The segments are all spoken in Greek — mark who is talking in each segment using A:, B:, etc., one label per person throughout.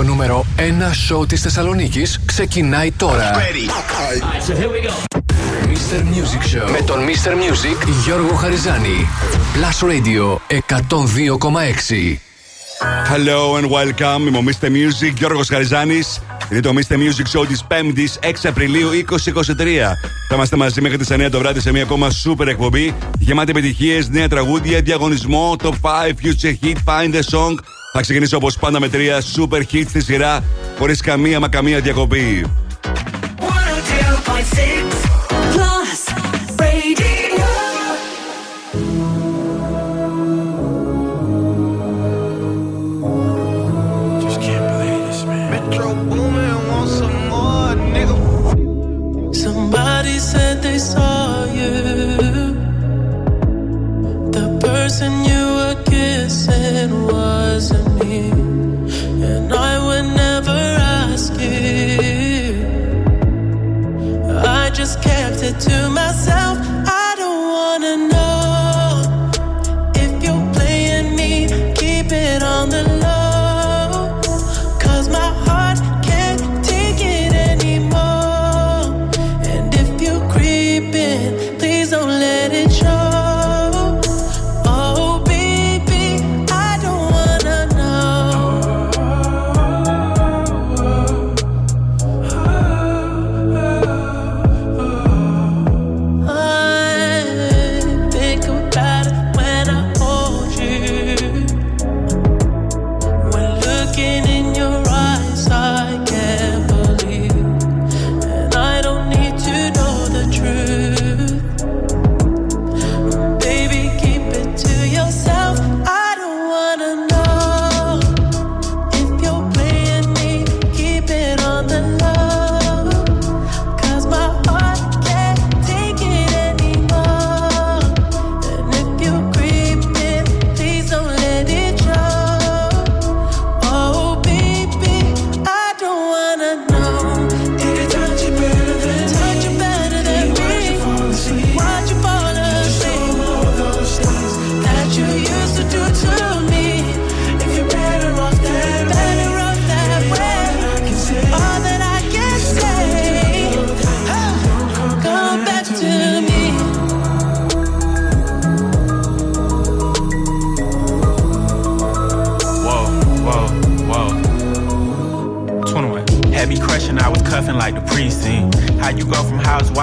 A: Το νούμερο 1 σοου της Θεσσαλονίκης ξεκινάει τώρα. Mr. Music Show με τον Mr. Music Γιώργο Χαριζάνη. Plus Radio 102,6.
B: Hello and welcome. Είμαι ο Mr. Music Γιώργος Χαριζάνης. Είναι το Mr. Music Show της 5ης 6 Απριλίου 2023. Θα είμαστε μαζί μέχρι τις 9 το βράδυ σε μια ακόμα super εκπομπή γεμάτη επιτυχίες, νέα τραγούδια, διαγωνισμό, top 5, future hit, find the song. Θα ξεκινήσω όπως πάντα με τρία super hits στη σειρά χωρίς καμία μα καμία διακοπή. 102.6
C: person you were kissing wasn't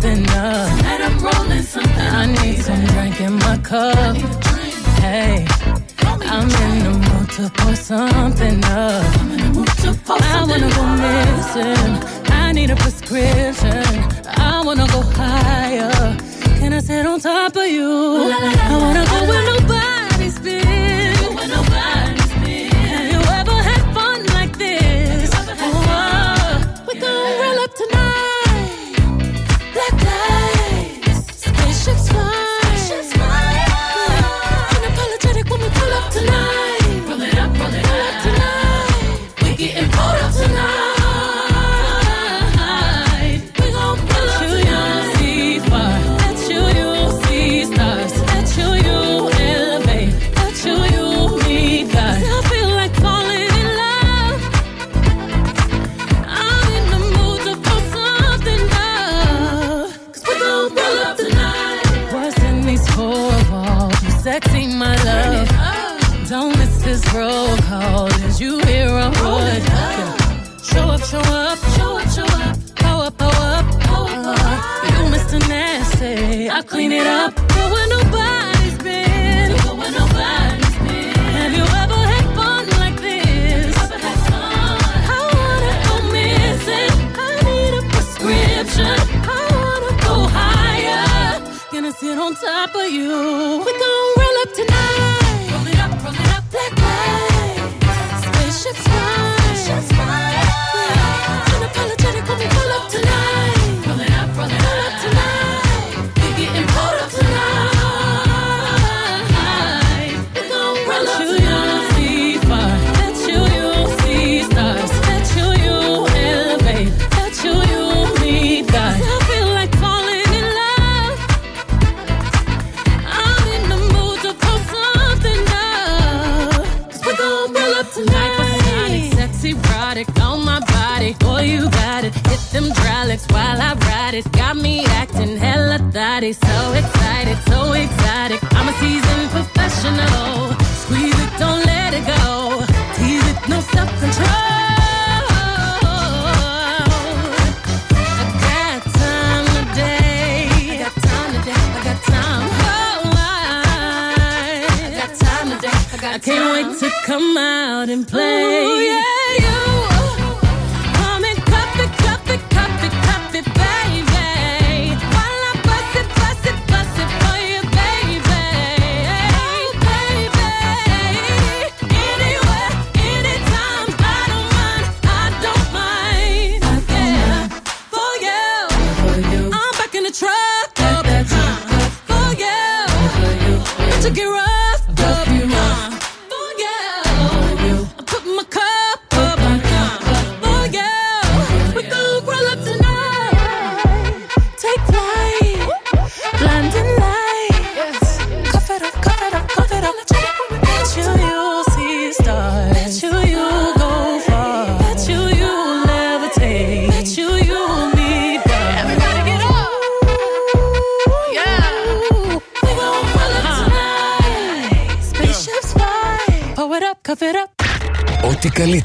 C: something up. Tonight I'm rolling something I need some drink in my cup. Hey, I'm in the mood to pour something up. I wanna go missing. I need a prescription. I wanna go higher. Can I sit on top of you? I wanna go where nobody's
D: on top of you.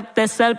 E: empezar.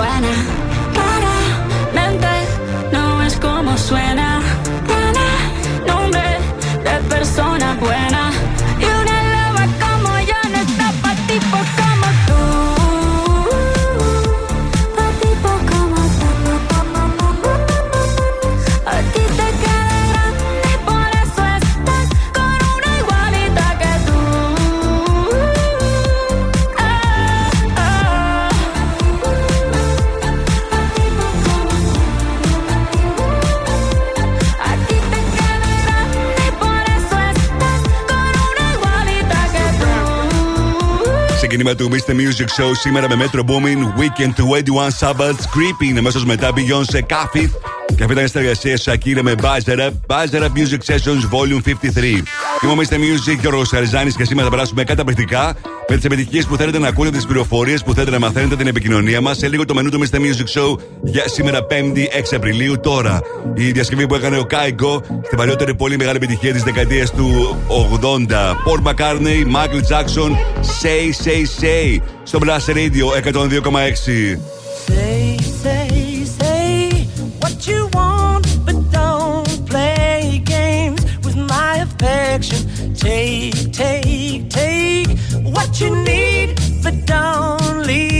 F: buena. Claramente no es como suena. Tiene nombre de persona buena.
B: ξεκίνημα του Mr. Music Show σήμερα με Metro Booming, Weekend 21 Sabbath, Creeping, αμέσως μετά πηγαίνουν σε κάφη. Και αυτή ήταν η συνεργασία Σακύρε με Bizer Up, Music Sessions Volume 53. Είμαι ο Mr. Music και ο Ρογο και σήμερα θα περάσουμε καταπληκτικά με τις επιτυχίες που θέλετε να ακούτε, τις πληροφορίες που θέλετε να μαθαίνετε, την επικοινωνία μας. Σε λίγο το μενού του Mr. Music Show για σήμερα 5η 6 Απριλίου. Τώρα η διασκευή που έκανε ο Κάικο στην παλιότερη πολύ μεγάλη επιτυχία της δεκαετίας του 80. Paul McCartney, Michael Jackson, Say Say Say στο Blast Radio 102,6.
G: Say, say, say what you want, but don't play games with my affection. Take, take, take what you need, but don't leave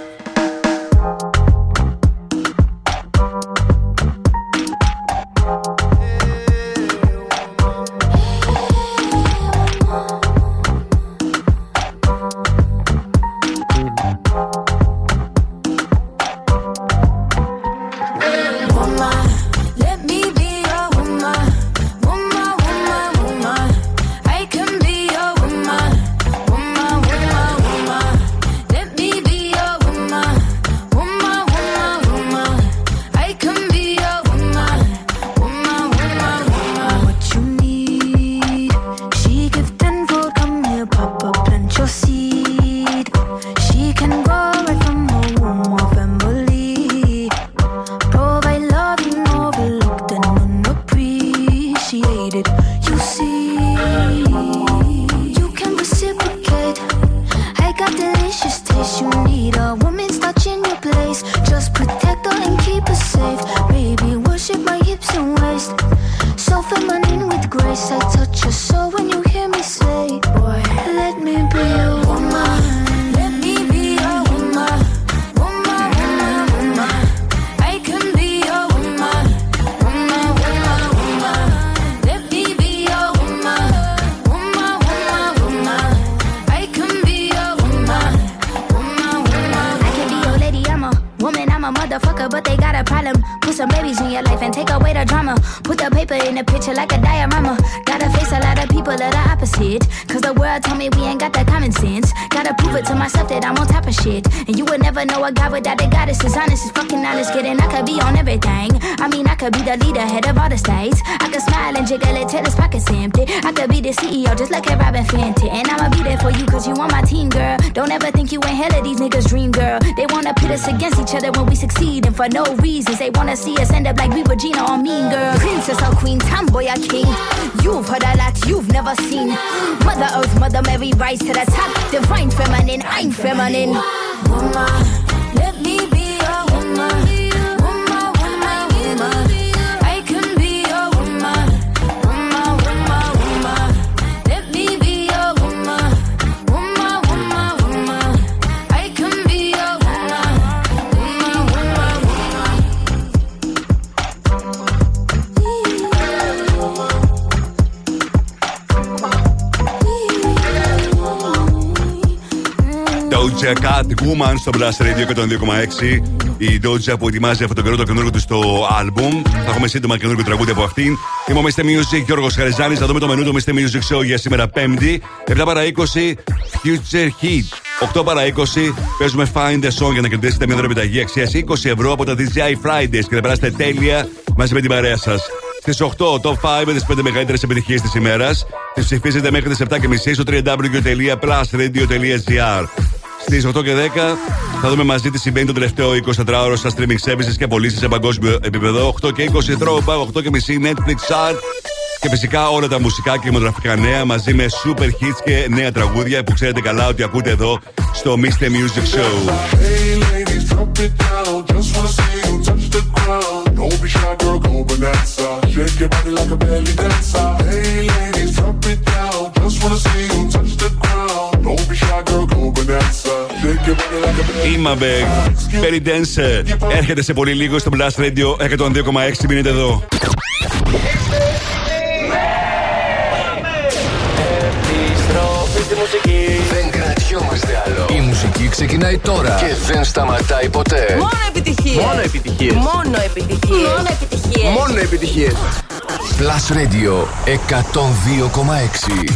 B: Cat Woman στο Blast Radio και τον 2,6. Η Doja που ετοιμάζει αυτό το καιρό το καινούργιο του στο album. Θα έχουμε σύντομα καινούργιο τραγούδι από αυτήν. Είμαι ο Mr. Music Γιώργος Χαριζάνης. Θα δούμε το μενού του Mr. Music Show για σήμερα 5η. 7 παρα 20 Future Heat. 8 παρα 20 παίζουμε Find a Song για να κερδίσετε μια δωρεπιταγή αξίας 20 ευρώ από τα DJI Fridays και θα περάσετε τέλεια μαζί με την παρέα σας. Στις 8 top 5 με τις 5 μεγαλύτερες επιτυχίες της ημέρας. Τις ψηφίζετε μέχρι τις 7.30 στο www.plusradio.gr. Στις 8 και 10 θα δούμε μαζί τι συμβαίνει το τελευταίο 24ωρο στα streaming services και πωλήσεις σε παγκόσμιο επίπεδο. 8 και 20 throwback, 8 και μισή Netflix chart. Και φυσικά όλα τα μουσικά και κινηματογραφικά νέα μαζί με super hits και νέα τραγούδια που ξέρετε καλά ότι ακούτε εδώ στο Mr. Music Show. Hey ladies, drop it down. Just wanna see you touch the ground. Don't be shy, girl, go bonanza. Shake your body like a belly dancer. Hey ladies, drop it down. Just wanna see you touch the ground. Don't be shy, girl, go bonanza. Είμαι Περι Dance έρχεται σε πολύ λίγο στο Blast Radio 102,6. Μείνετε εδώ.
H: Δεν κρατιόμαστε άλλο. Η μουσική ξεκινάει τώρα και δεν σταματάει ποτέ.
I: Μόνο επιτυχίες.
J: Μόνο επιτυχίες.
I: Μόνο επιτυχίες.
J: Μόνο επιτυχίες. Μόνο επιτυχίες.
H: Plus Radio 102,6.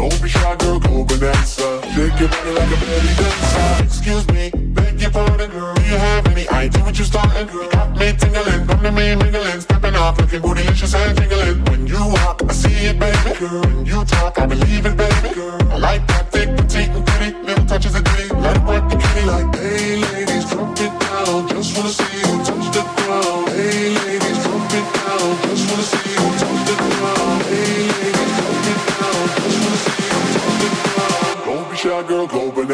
K: Don't be shy, girl, go bonanza. Shake your body like a belly dancer. Excuse me, beg your pardon, girl. Do you have any idea what you're starting, girl? Got me tingling, come to me mingling, stepping off, looking bootylicious and jingling. When you walk, I see it, baby. girl. When you talk, I believe it, baby. Girl. I like that thick, petite, and pretty. Little touches of glee.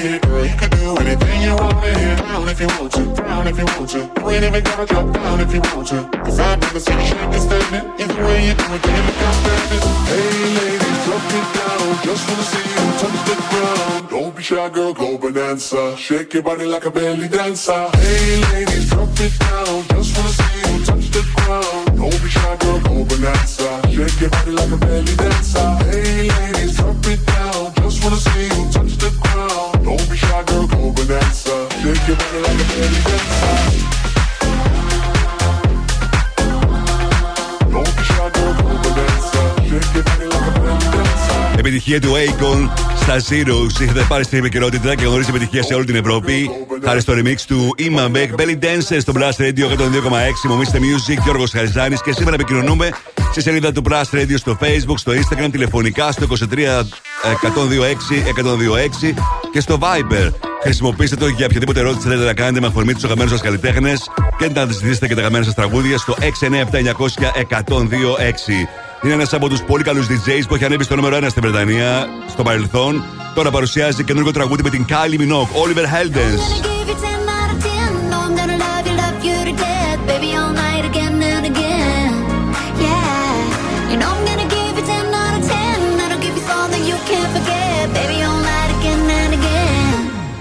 K: Here. Girl, you can do anything you want in here. Down if you want to, down if you want to. You ain't even gotta drop down if you want to. Cause I've never seen you shake and stand it. Either way you do it, damn it, can't stand it. Hey ladies, drop it down. Just wanna see you touch the ground. Don't be shy, girl, go bonanza. Shake your body like a belly dancer. Hey ladies, drop it down. Just wanna see you touch the ground. Don't be shy, girl, go bonanza. Shake your body like a belly dancer. Hey ladies, drop it down. Just wanna see you touch the ground. Don't be shy, girl, go bonanza. Shake your body like a belly dancer.
B: Επιτυχία του Akon στα Zeros. Είχατε πάρει στην επικαιρότητα και γνωρίζει επιτυχία σε όλη την Ευρώπη. Χάρη στο remix του Imambek Belly Dancers στο Blast Radio 102,6. Μομίστε Music, Γιώργος Χαριζάνης. Και σήμερα επικοινωνούμε στη σελίδα του Blast Radio στο Facebook, στο Instagram, τηλεφωνικά στο 23 126 126 και στο Viber. Χρησιμοποιήστε το για οποιαδήποτε ερώτηση θέλετε να κάνετε με αφορμή τους αγαπημένους σας καλλιτέχνες και να ζητήσετε και τα αγαπημένα σας τραγούδια στο 697 900 1026. Είναι ένας από τους πολύ καλούς DJs που έχει ανέβει στο νούμερο 1 στην Βρετανία στο παρελθόν. Τώρα παρουσιάζει καινούργιο τραγούδι με την Kylie Minogue, Oliver Heldens.
L: Give you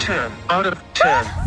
L: 10 out of 10.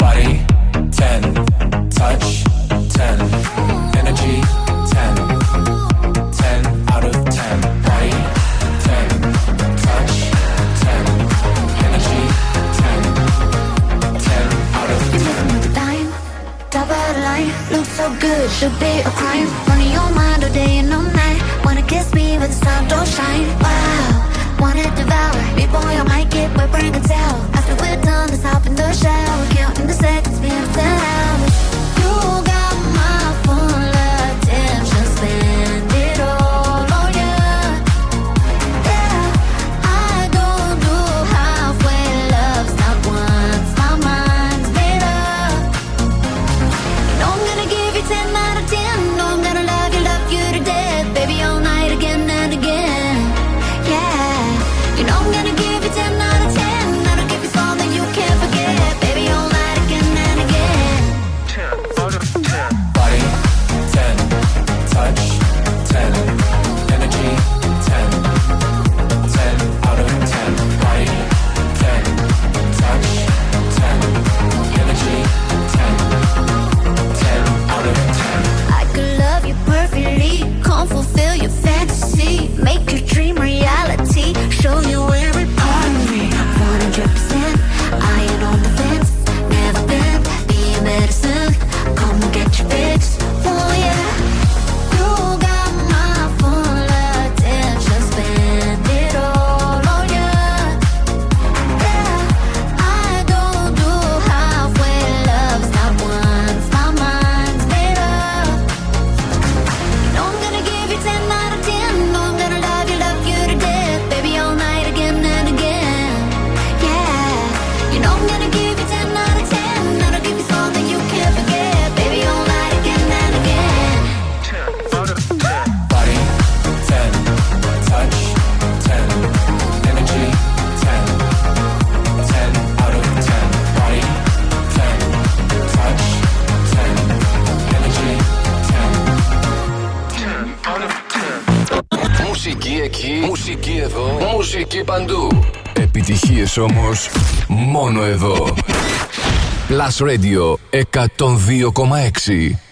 C: Radio 102,6.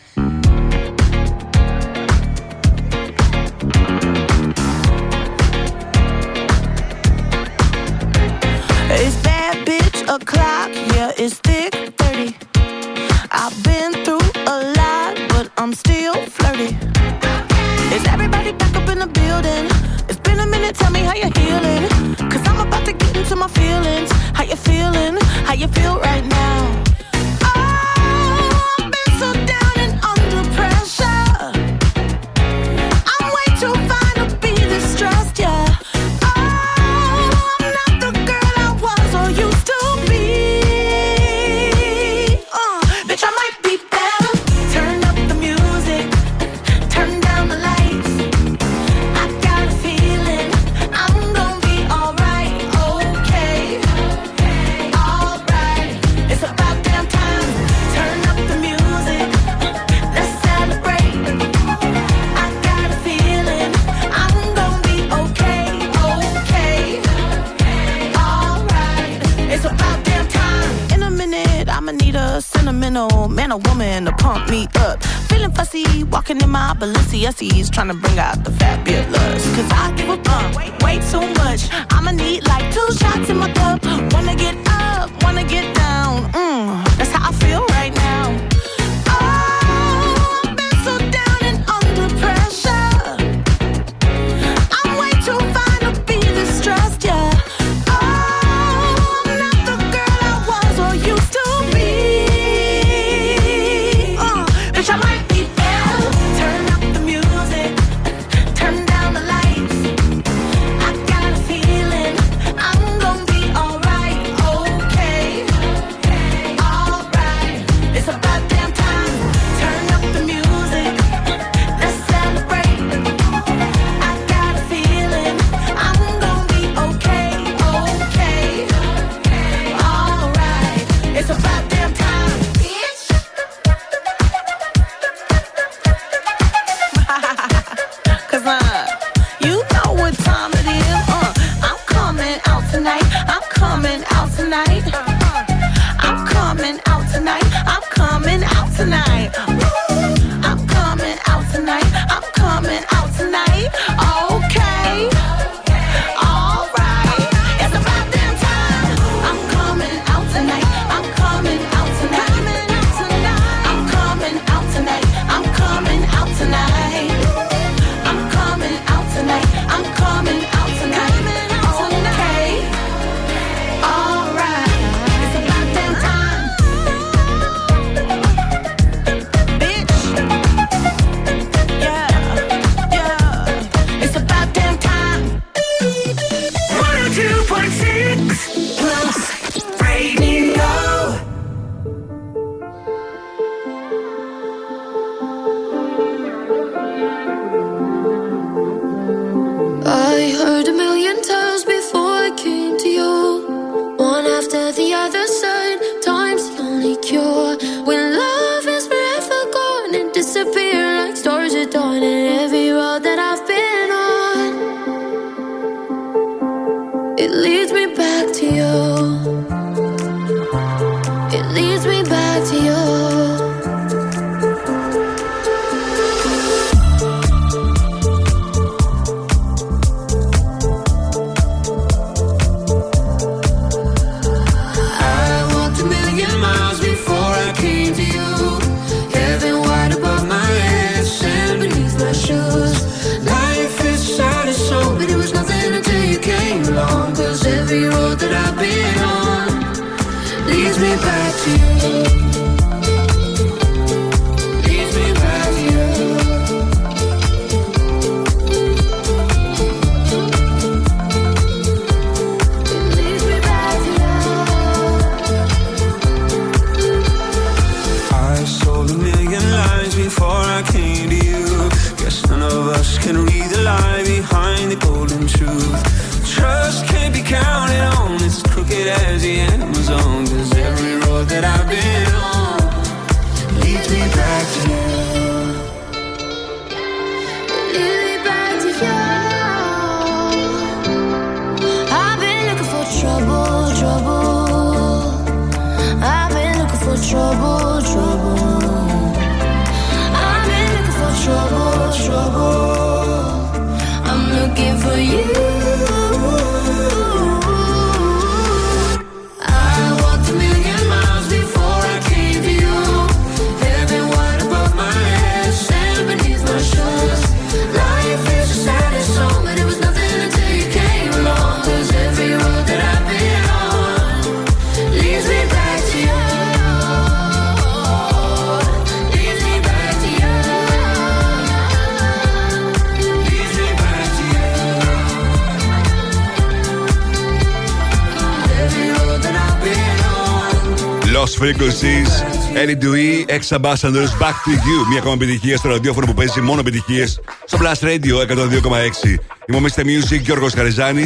B: Sex Ambassadors Back to You. Μια ακόμα επιτυχία στο ραδιόφωνο που παίζει μόνο επιτυχίες στο Blast Radio 102,6. Είμαι ο Mr. Music Γιώργος Καριζάνη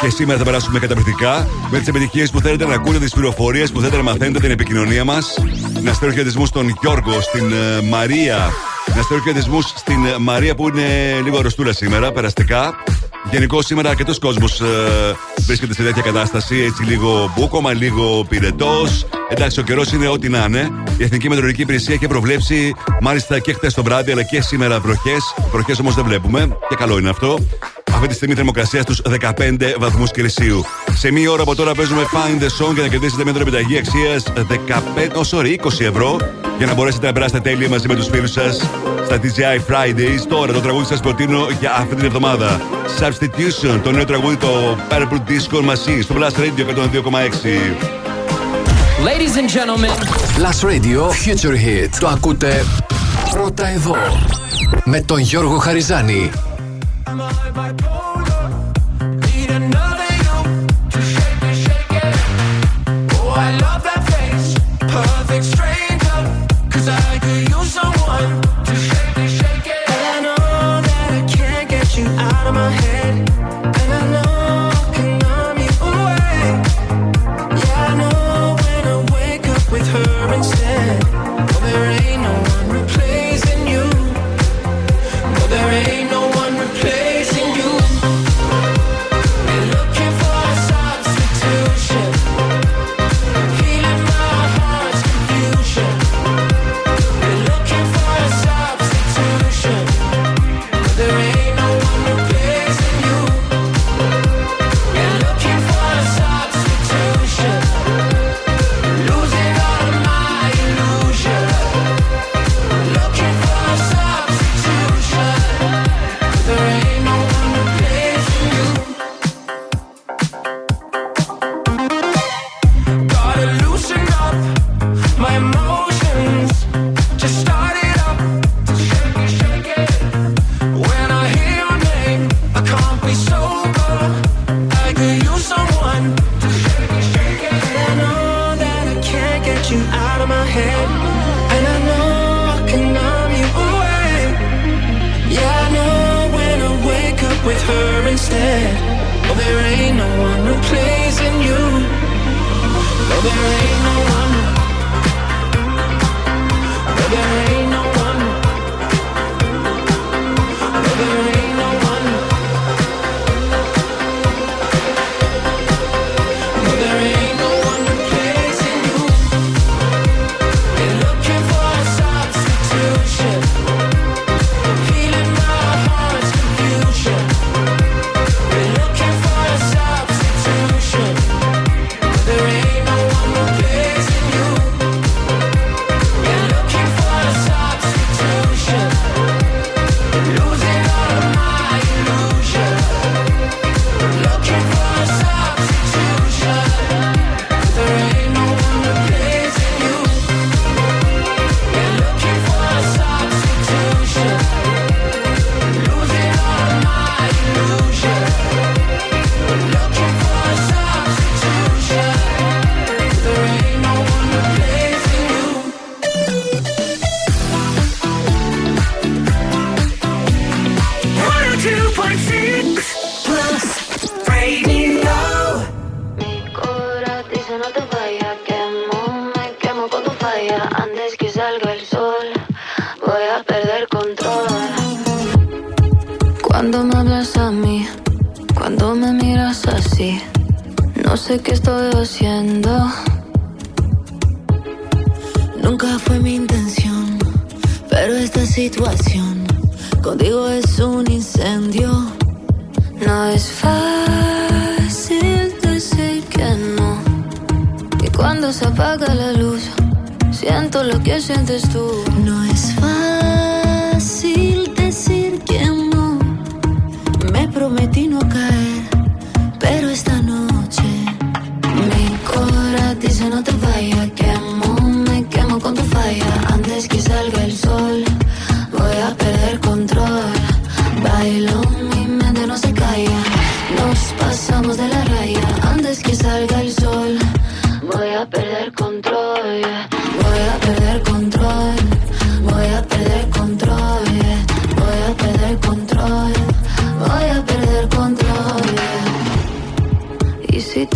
B: και σήμερα θα περάσουμε καταπληκτικά με τις επιτυχίες που θέλετε να ακούνε τις πληροφορίες που θέλετε να μαθαίνετε, την επικοινωνία μας. Να στέλνω χαιρετισμούς στον Γιώργο, στην uh, Μαρία. Να στέλνω χαιρετισμούς στην uh, Μαρία που είναι λίγο αρρωστούλα σήμερα, περαστικά. Γενικώ σήμερα αρκετός κόσμος ε, βρίσκεται σε τέτοια κατάσταση. Έτσι λίγο μπούκομα, λίγο πυρετός, Εντάξει, ο καιρός είναι ό,τι να είναι. Η Εθνική Μετρολογική Υπηρεσία έχει προβλέψει μάλιστα και χτες το βράδυ αλλά και σήμερα βροχές. Βροχές όμως δεν βλέπουμε και καλό είναι αυτό. Αυτή τη στιγμή θερμοκρασία στους 15 βαθμούς Κελσίου. Σε μία ώρα από τώρα παίζουμε Find the Song για να κερδίσετε μια τροπιταγή αξίας 15, oh, sorry, 20 ευρώ για να μπορέσετε να περάσετε τέλεια μαζί με τους φίλους σας στα DJI Fridays. Τώρα το τραγούδι σας προτείνω για αυτή την εβδομάδα. Substitution, το νέο τραγούδι το Purple Disco Machine στο Blast Radio 102,6.
G: Ladies and gentlemen. Last Radio Future Hit. Το ακούτε πρώτα εδώ. Με τον Γιώργο Χαριζάνη.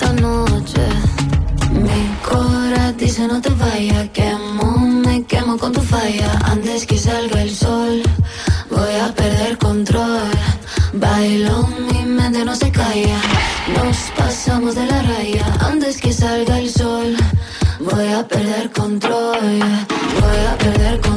M: esta noche. Mi cora dice no te vayas, quemo, me quemo con tu falla. Antes que salga el sol, voy a perder control. Bailo, mi mente no se calla. Nos pasamos de la raya. Antes que salga el sol, voy a perder control. Voy a perder control.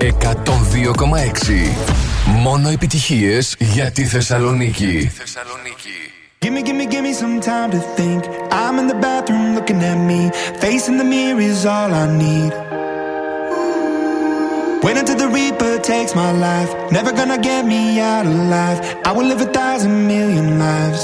A: 102,6 Μόνο επιτυχίες για τη Θεσσαλονίκη.
N: Give me, give me, give me some time to think. I'm in the bathroom looking at me. Facing the mirror is all I need. Wait until the Reaper takes my life. Never gonna get me out alive. I will live a thousand million lives.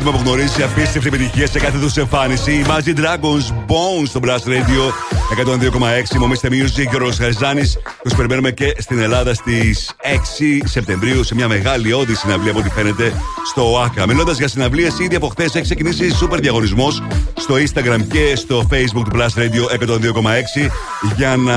B: Συγκρότημα που γνωρίζει απίστευτη επιτυχία σε κάθε τους εμφάνιση. Η Imagine Dragons Bones στο Blast Radio 102,6. Μομίστε Music και ο Ροσχαριζάνη. Τους περιμένουμε και στην Ελλάδα στις 6 Σεπτεμβρίου σε μια μεγάλη όδη συναυλία από ό,τι φαίνεται στο ΟΑΚΑ. Μιλώντας για συναυλίες, ήδη από χθες έχει ξεκινήσει σούπερ διαγωνισμός στο Instagram και στο Facebook του Blast Radio 102,6 για να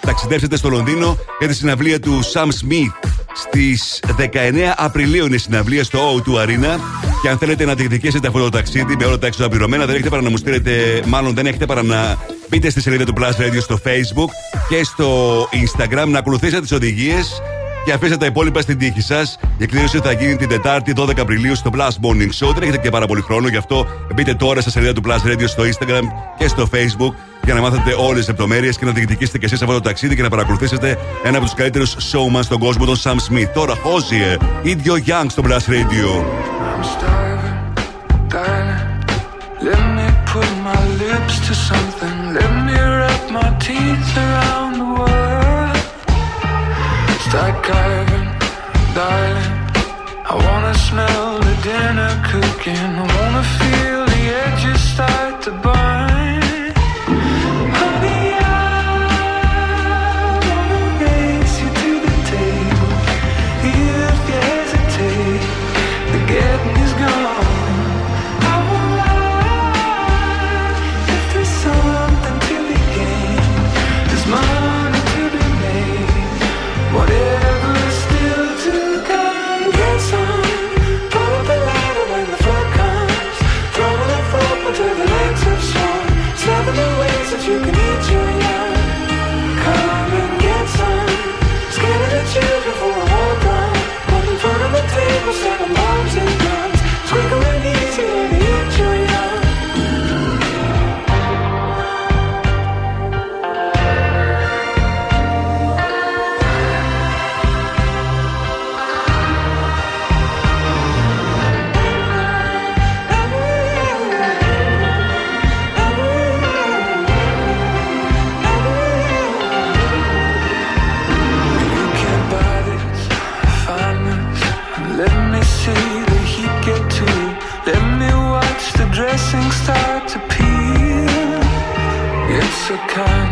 B: ταξιδέψετε στο Λονδίνο για τη συναυλία του Sam Smith Στις 19 Απριλίου είναι η συναυλία στο O2 Arena. Και αν θέλετε να διεκδικήσετε αυτό το ταξίδι με όλα τα έξοδα πληρωμένα, δεν έχετε παρά να μου στείλετε, μάλλον δεν έχετε παρά να μπείτε στη σελίδα του Plus Radio στο Facebook και στο Instagram να ακολουθήσετε τις οδηγίες και αφήσετε τα υπόλοιπα στην τύχη σας. Η εκδήλωση θα γίνει την Τετάρτη 12 Απριλίου στο Plus Morning Show. Δεν έχετε και πάρα πολύ χρόνο, γι' αυτό μπείτε τώρα στη σελίδα του Plus Radio στο Instagram και στο Facebook για να μάθετε όλε τι λεπτομέρειε και να διεκδικήσετε και εσεί αυτό το ταξίδι και να παρακολουθήσετε ένα από του καλύτερου showman στον κόσμο, τον Sam Smith. Τώρα, Χόζιε, ίδιο Young στο Blast Radio.
O: I'm starving, darling. Let me put my lips to something. Let me wrap my teeth around the world. Start carving, darling. I wanna smell the dinner cooking. I wanna feel the edges start to burn. come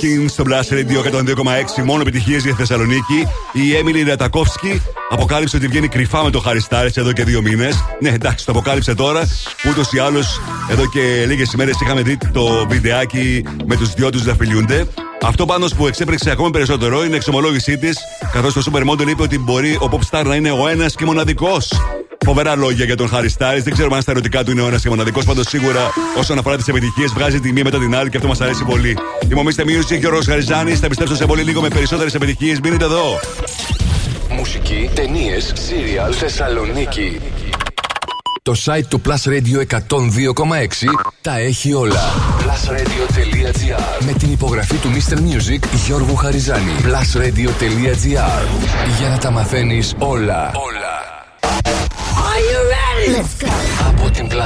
P: Night Talking
B: στο Blast Radio 102,6. Μόνο επιτυχίες για Θεσσαλονίκη. Η Emily Ρατακόφσκι αποκάλυψε ότι βγαίνει κρυφά με τον Harry Styles εδώ και δύο μήνες. Ναι, εντάξει, το αποκάλυψε τώρα. Ούτως ή άλλως, εδώ και λίγες ημέρες είχαμε δει το βιντεάκι με τους δυο τους να φιλιούνται. Αυτό πάνω που εξέπρεξε ακόμη περισσότερο είναι η εξομολόγησή της, καθώς το Supermodel είπε ότι μπορεί ο Popstar να είναι ο ένας και μοναδικός. Φοβερά λόγια για τον Harry Styles. Δεν ξέρουμε αν στα ερωτικά του είναι ο ένας και μοναδικός. Πάντως σίγουρα όσον αφορά τις επιτυχίες βγάζει τη μία μετά την άλλη και αυτό μας αρέσει πολύ. Είμαι ο Mr. Music και ο Ρος Χαριζάνη. Θα επιστρέψω σε πολύ λίγο με περισσότερες επιτυχίες. Μείνετε εδώ.
A: Μουσική, ταινίες, σύριαλ, Θεσσαλονίκη. Το site του Plus Radio 102,6 τα έχει όλα. Plusradio.gr Με την υπογραφή του Mr. Music Γιώργου Χαριζάνη. Plusradio.gr Για να τα μαθαίνεις όλα. Όλα.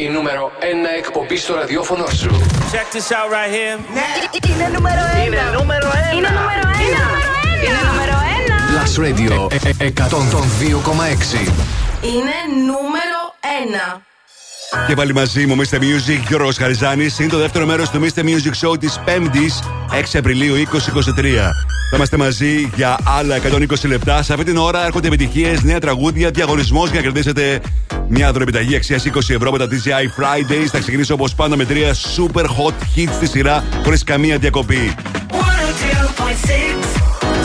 A: Η νούμερο 1 εκπομπή στο ραδιόφωνο σου.
Q: Check this out right here.
I: Είναι νούμερο ένα.
Q: Είναι νούμερο ένα.
I: Είναι νούμερο ένα. Είναι νούμερο ένα.
A: Plus Radio ε- ε- 102,6.
I: Είναι νούμερο ένα.
B: Και πάλι μαζί μου, Mr. Music, Γιώργος Χαριζάνης. Είναι το δεύτερο μέρος του Mr. Music Show της 5ης, 6 Απριλίου 2023. Θα είμαστε μαζί για άλλα 120 λεπτά. Σε αυτή την ώρα έρχονται επιτυχίες, νέα τραγούδια, διαγωνισμός για να κερδίσετε μια δωρεπιταγή αξίας 20 ευρώ με τα DJI Fridays. Θα ξεκινήσω όπως πάντα με τρία super hot hits στη σειρά, χωρίς καμία διακοπή.
G: 102.6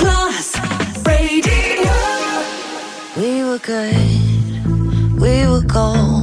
G: Plus Radio.
M: We were good, we were gold.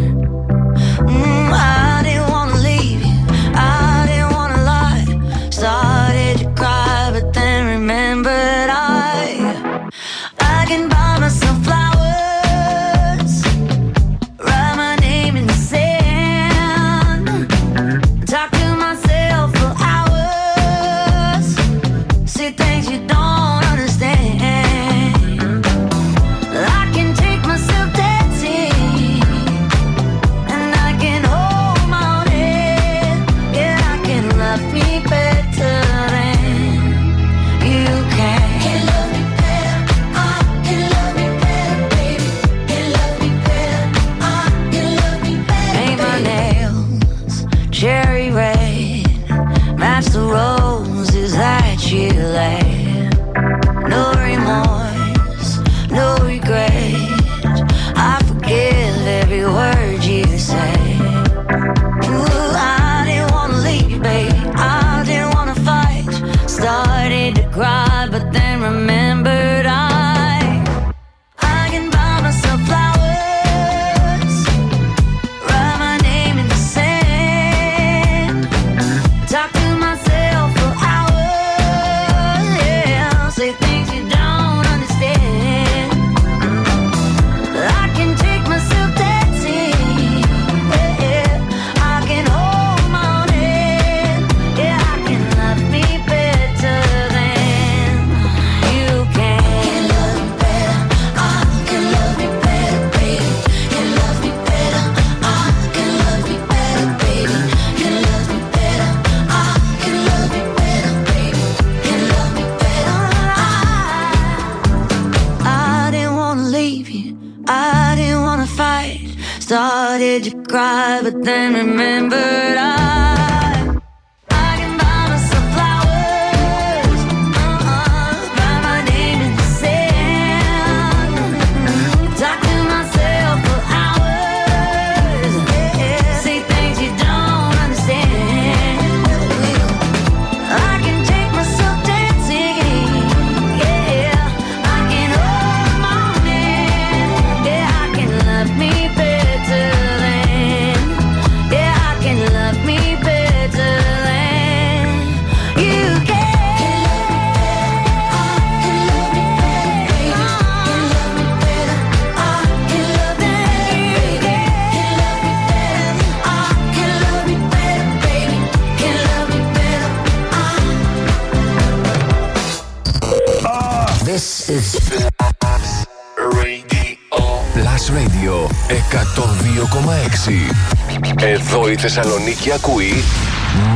M: Θεσσαλονίκη ακούει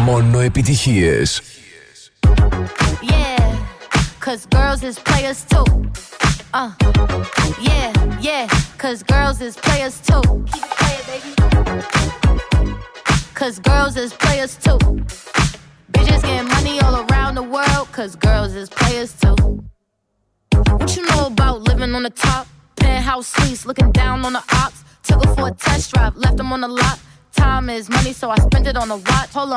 M: μόνο επιτυχίες.
R: Yeah, cause girls is players too. Uh, yeah, yeah, cause girls is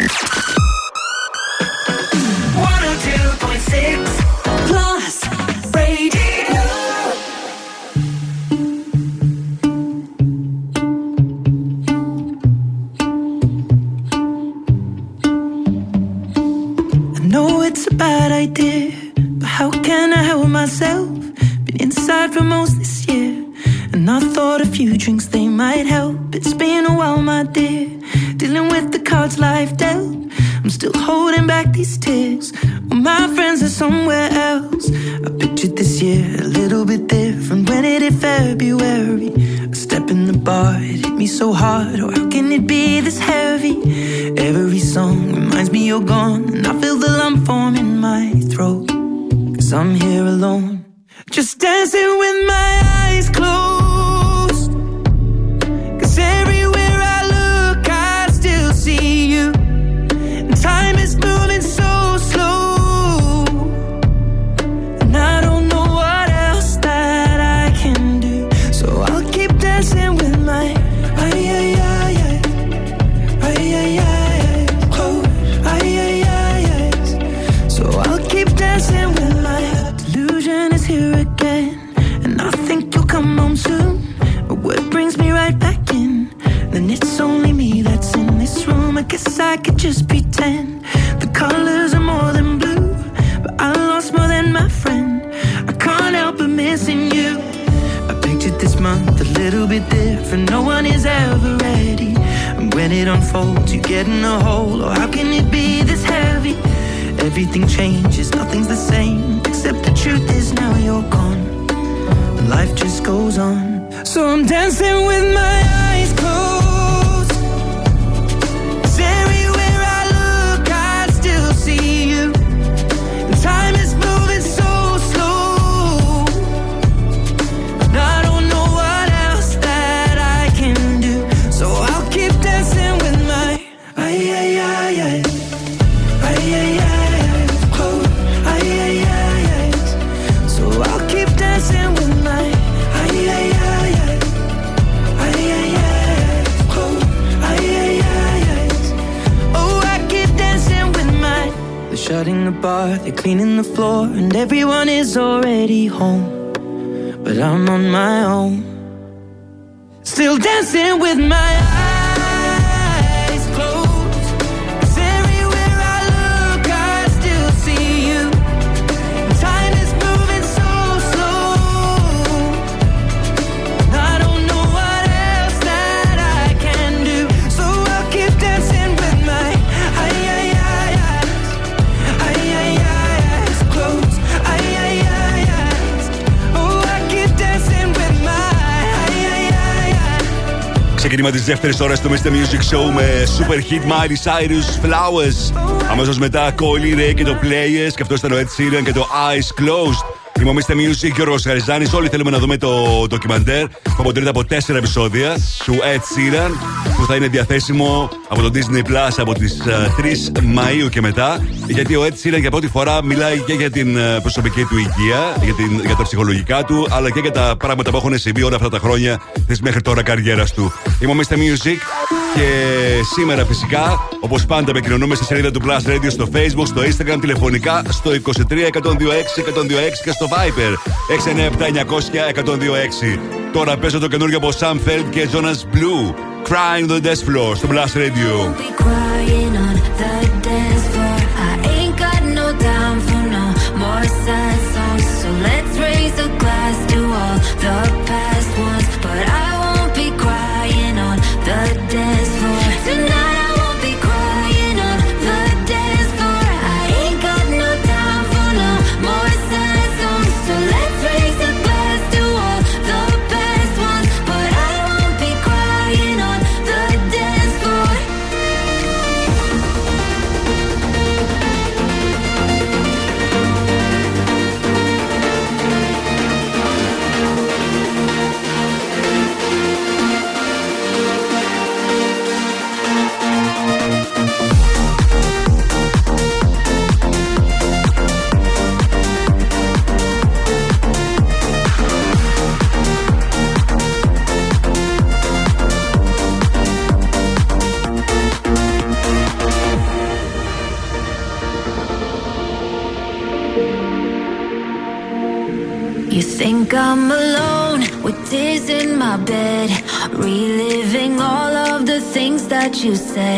G: 102.6 Plus Radio.
B: δεύτερη ώρα του Mr. Music Show με Super Hit Miley Cyrus Flowers. Αμέσως μετά Collie Ray και το Players και αυτός ήταν ο Ed Sheeran και το Eyes Closed. Είμαι ο Mr. Music και ο Ροσχαριζάνη. Όλοι θέλουμε να δούμε το ντοκιμαντέρ που αποτελείται από τέσσερα επεισόδια του Ed Sheeran που θα είναι διαθέσιμο από το Disney Plus από τις ε, 3 Μαου και μετά. Γιατί ο Ed Sheeran για πρώτη φορά μιλάει και για την ε, προσωπική του υγεία, για, την, για τα ψυχολογικά του, αλλά και για τα πράγματα που έχουν συμβεί όλα αυτά τα χρόνια της μέχρι τώρα καριέρας του. Είμαι ο Mr. Music και σήμερα φυσικά, όπως πάντα, επικοινωνούμε στη σελίδα του Plus Radio στο Facebook, στο Instagram, τηλεφωνικά στο 23 126 126 και στο Viper 697 900 126. Τώρα παίζω το καινούργιο από Sam Feld και Jonas Blue. Crying on the desk Floor στο Blast Radio.
M: The you said.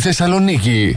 H: Θεσσαλονίκη.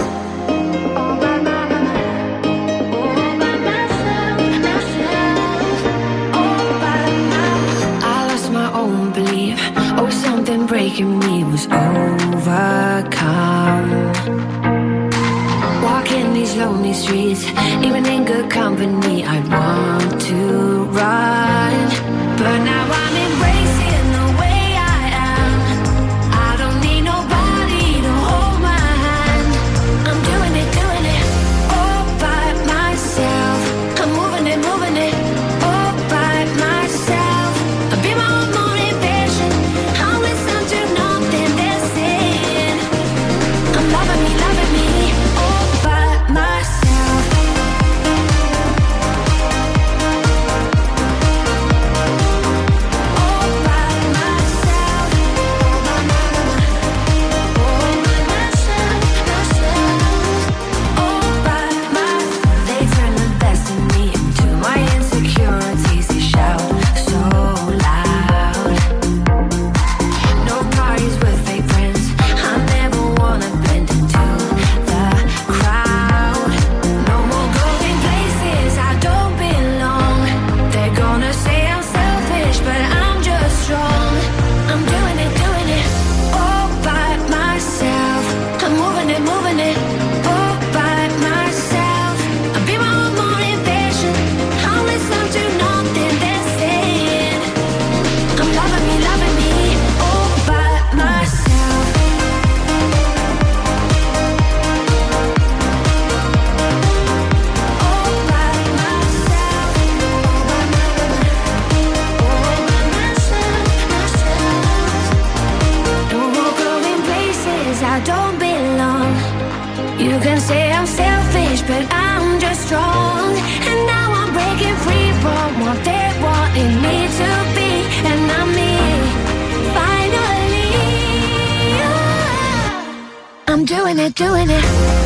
M: Moving it, moving it doing it, doing it.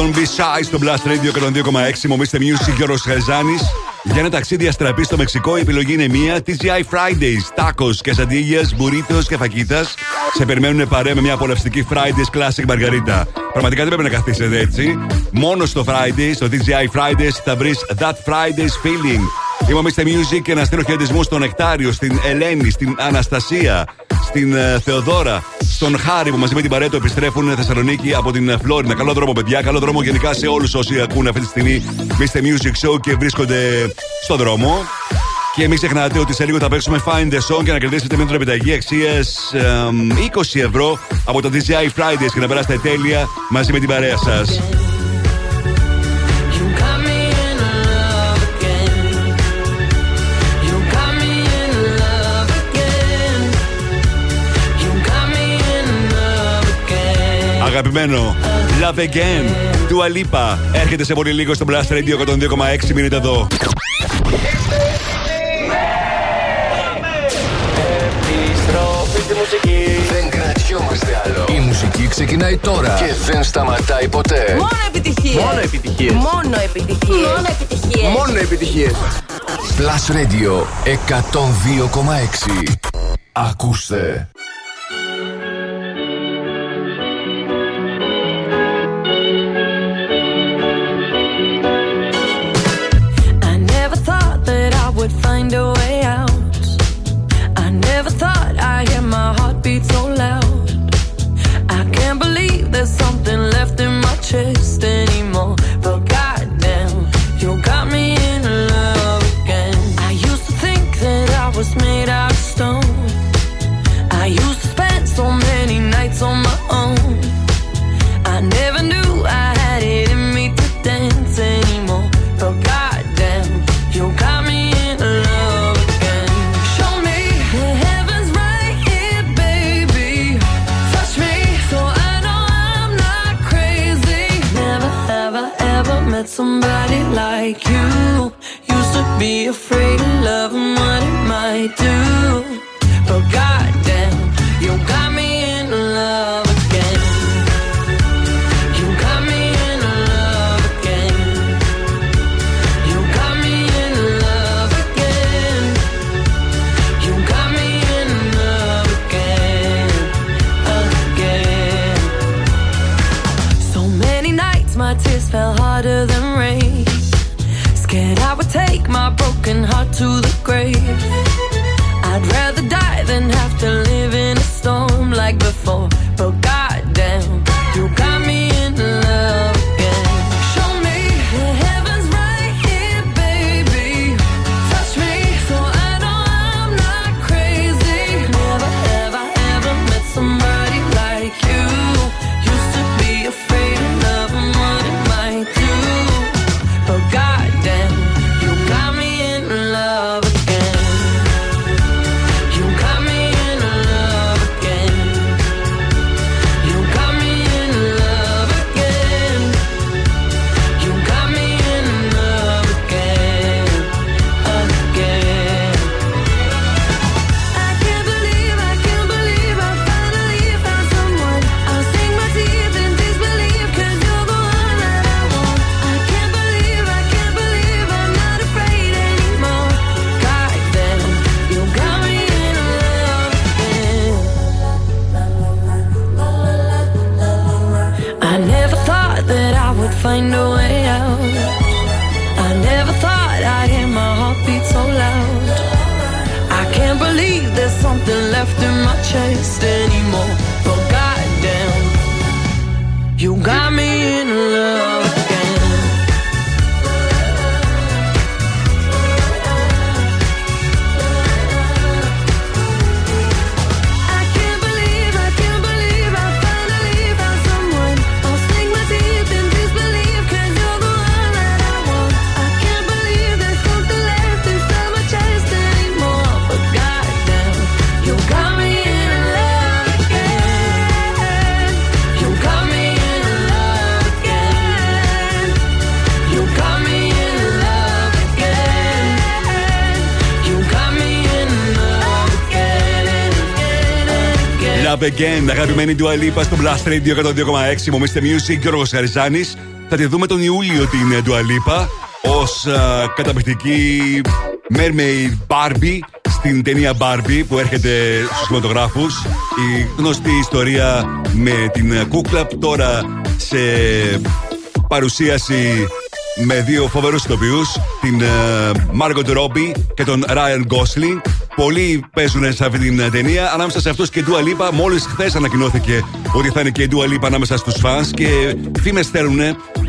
M: Don't Be Shy
B: στο Blast Radio 102,6. Μομίστε Music, Γιώργος Χαριζάνης. Για ένα ταξίδι αστραπή στο Μεξικό, η επιλογή είναι μία. TGI Fridays, τάκο, κασαντίγια, μπουρίτο και φακίτας. Σε περιμένουν παρέα με μια απολαυστική Fridays Classic Μαργαρίτα. Πραγματικά δεν πρέπει να καθίσετε έτσι. Μόνο στο Fridays, στο TGI Fridays, θα βρεις That Fridays Feeling. Είμαι ο Mr. Music και να στείλω χαιρετισμούς στον Νεκτάριο, στην Ελένη, στην Αναστασία, στην ε, Θεοδώρα, στον Χάρη που μαζί με την παρέτο επιστρέφουν Θεσσαλονίκη από την Φλόρινα. Καλό δρόμο, παιδιά. Καλό δρόμο γενικά σε όλους όσοι ακούνε αυτή τη στιγμή Mr. Music Show και βρίσκονται στον δρόμο. Και μην ξεχνάτε ότι σε λίγο θα παίξουμε Find the Song και να κερδίσετε μια επιταγή αξίας 20 ευρώ από το DJI Fridays και να περάσετε τέλεια μαζί με την παρέα σας. Αγαπημένο Love Again του Αλίπα έρχεται σε πολύ λίγο στο Blast Radio 102,6 μείνετε εδώ.
M: Επιστροφή στη μουσική. Δεν κρατιόμαστε άλλο. Η μουσική ξεκινάει τώρα και δεν σταματάει ποτέ.
I: Μόνο επιτυχίες.
J: Μόνο επιτυχίες.
I: Μόνο επιτυχίες.
L: Μόνο επιτυχίες.
J: Μόνο επιτυχίες.
M: Plus Radio 102,6. Ακούστε.
C: Again.
B: Αγαπημένη του Αλίπα στο Blast Radio 102,6. Μομίστε Music, Γιώργος Χαριζάνης. Θα τη δούμε τον Ιούλιο την Ντουαλίπα ως καταπληκτική Mermaid Barbie στην ταινία Barbie που έρχεται στους κινηματογράφους η γνωστή ιστορία με την κούκλα τώρα σε παρουσίαση με δύο φοβερούς ηθοποιούς την Margot Robbie και τον Ryan Gosling Πολλοί παίζουν σε αυτή την ταινία. Ανάμεσα σε αυτούς και η Dua Lipa, μόλις χθες ανακοινώθηκε ότι θα είναι και η Dua Lipa ανάμεσα στους φαν. Και φήμες στέλνουν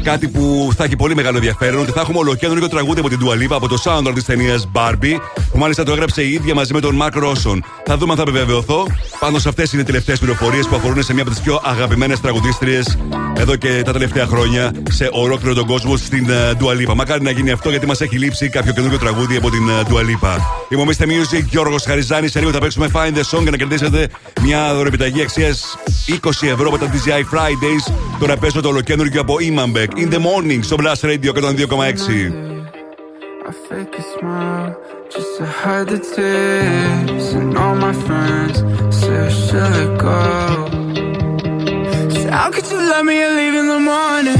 B: κάτι που θα έχει πολύ μεγάλο ενδιαφέρον. Ότι θα έχουμε ολοκέντρο τραγούδι από την Dua Lipa, από το soundtrack της ταινίας Barbie, που μάλιστα το έγραψε η ίδια μαζί με τον Mark Rosson. Θα δούμε αν θα επιβεβαιωθώ. Πάνω σε αυτές είναι οι τελευταίες πληροφορίες που αφορούν σε μια από τις πιο αγαπημένες τραγουδίστριες εδώ και τα τελευταία χρόνια σε ολόκληρο τον κόσμο στην uh, Dua Lipa. Μακάρι να γίνει αυτό γιατί μας έχει λείψει κάποιο καινούργιο τραγούδι από την uh, Dua Lipa. Είμαστε Music, Γιώργος Χαριζάνης. Σε λίγο θα παίξουμε Find the Song για να κερδίσετε μια δωρεπιταγή αξίας 20 ευρώ από τα DJI Fridays. Τώρα παίζω το ολοκένουργιο από Imambek. In the morning στο Blast Radio 102,6.
O: I fake a smile just to hide the tears. And all my friends say I should let go. So how could you love me and leave in the morning?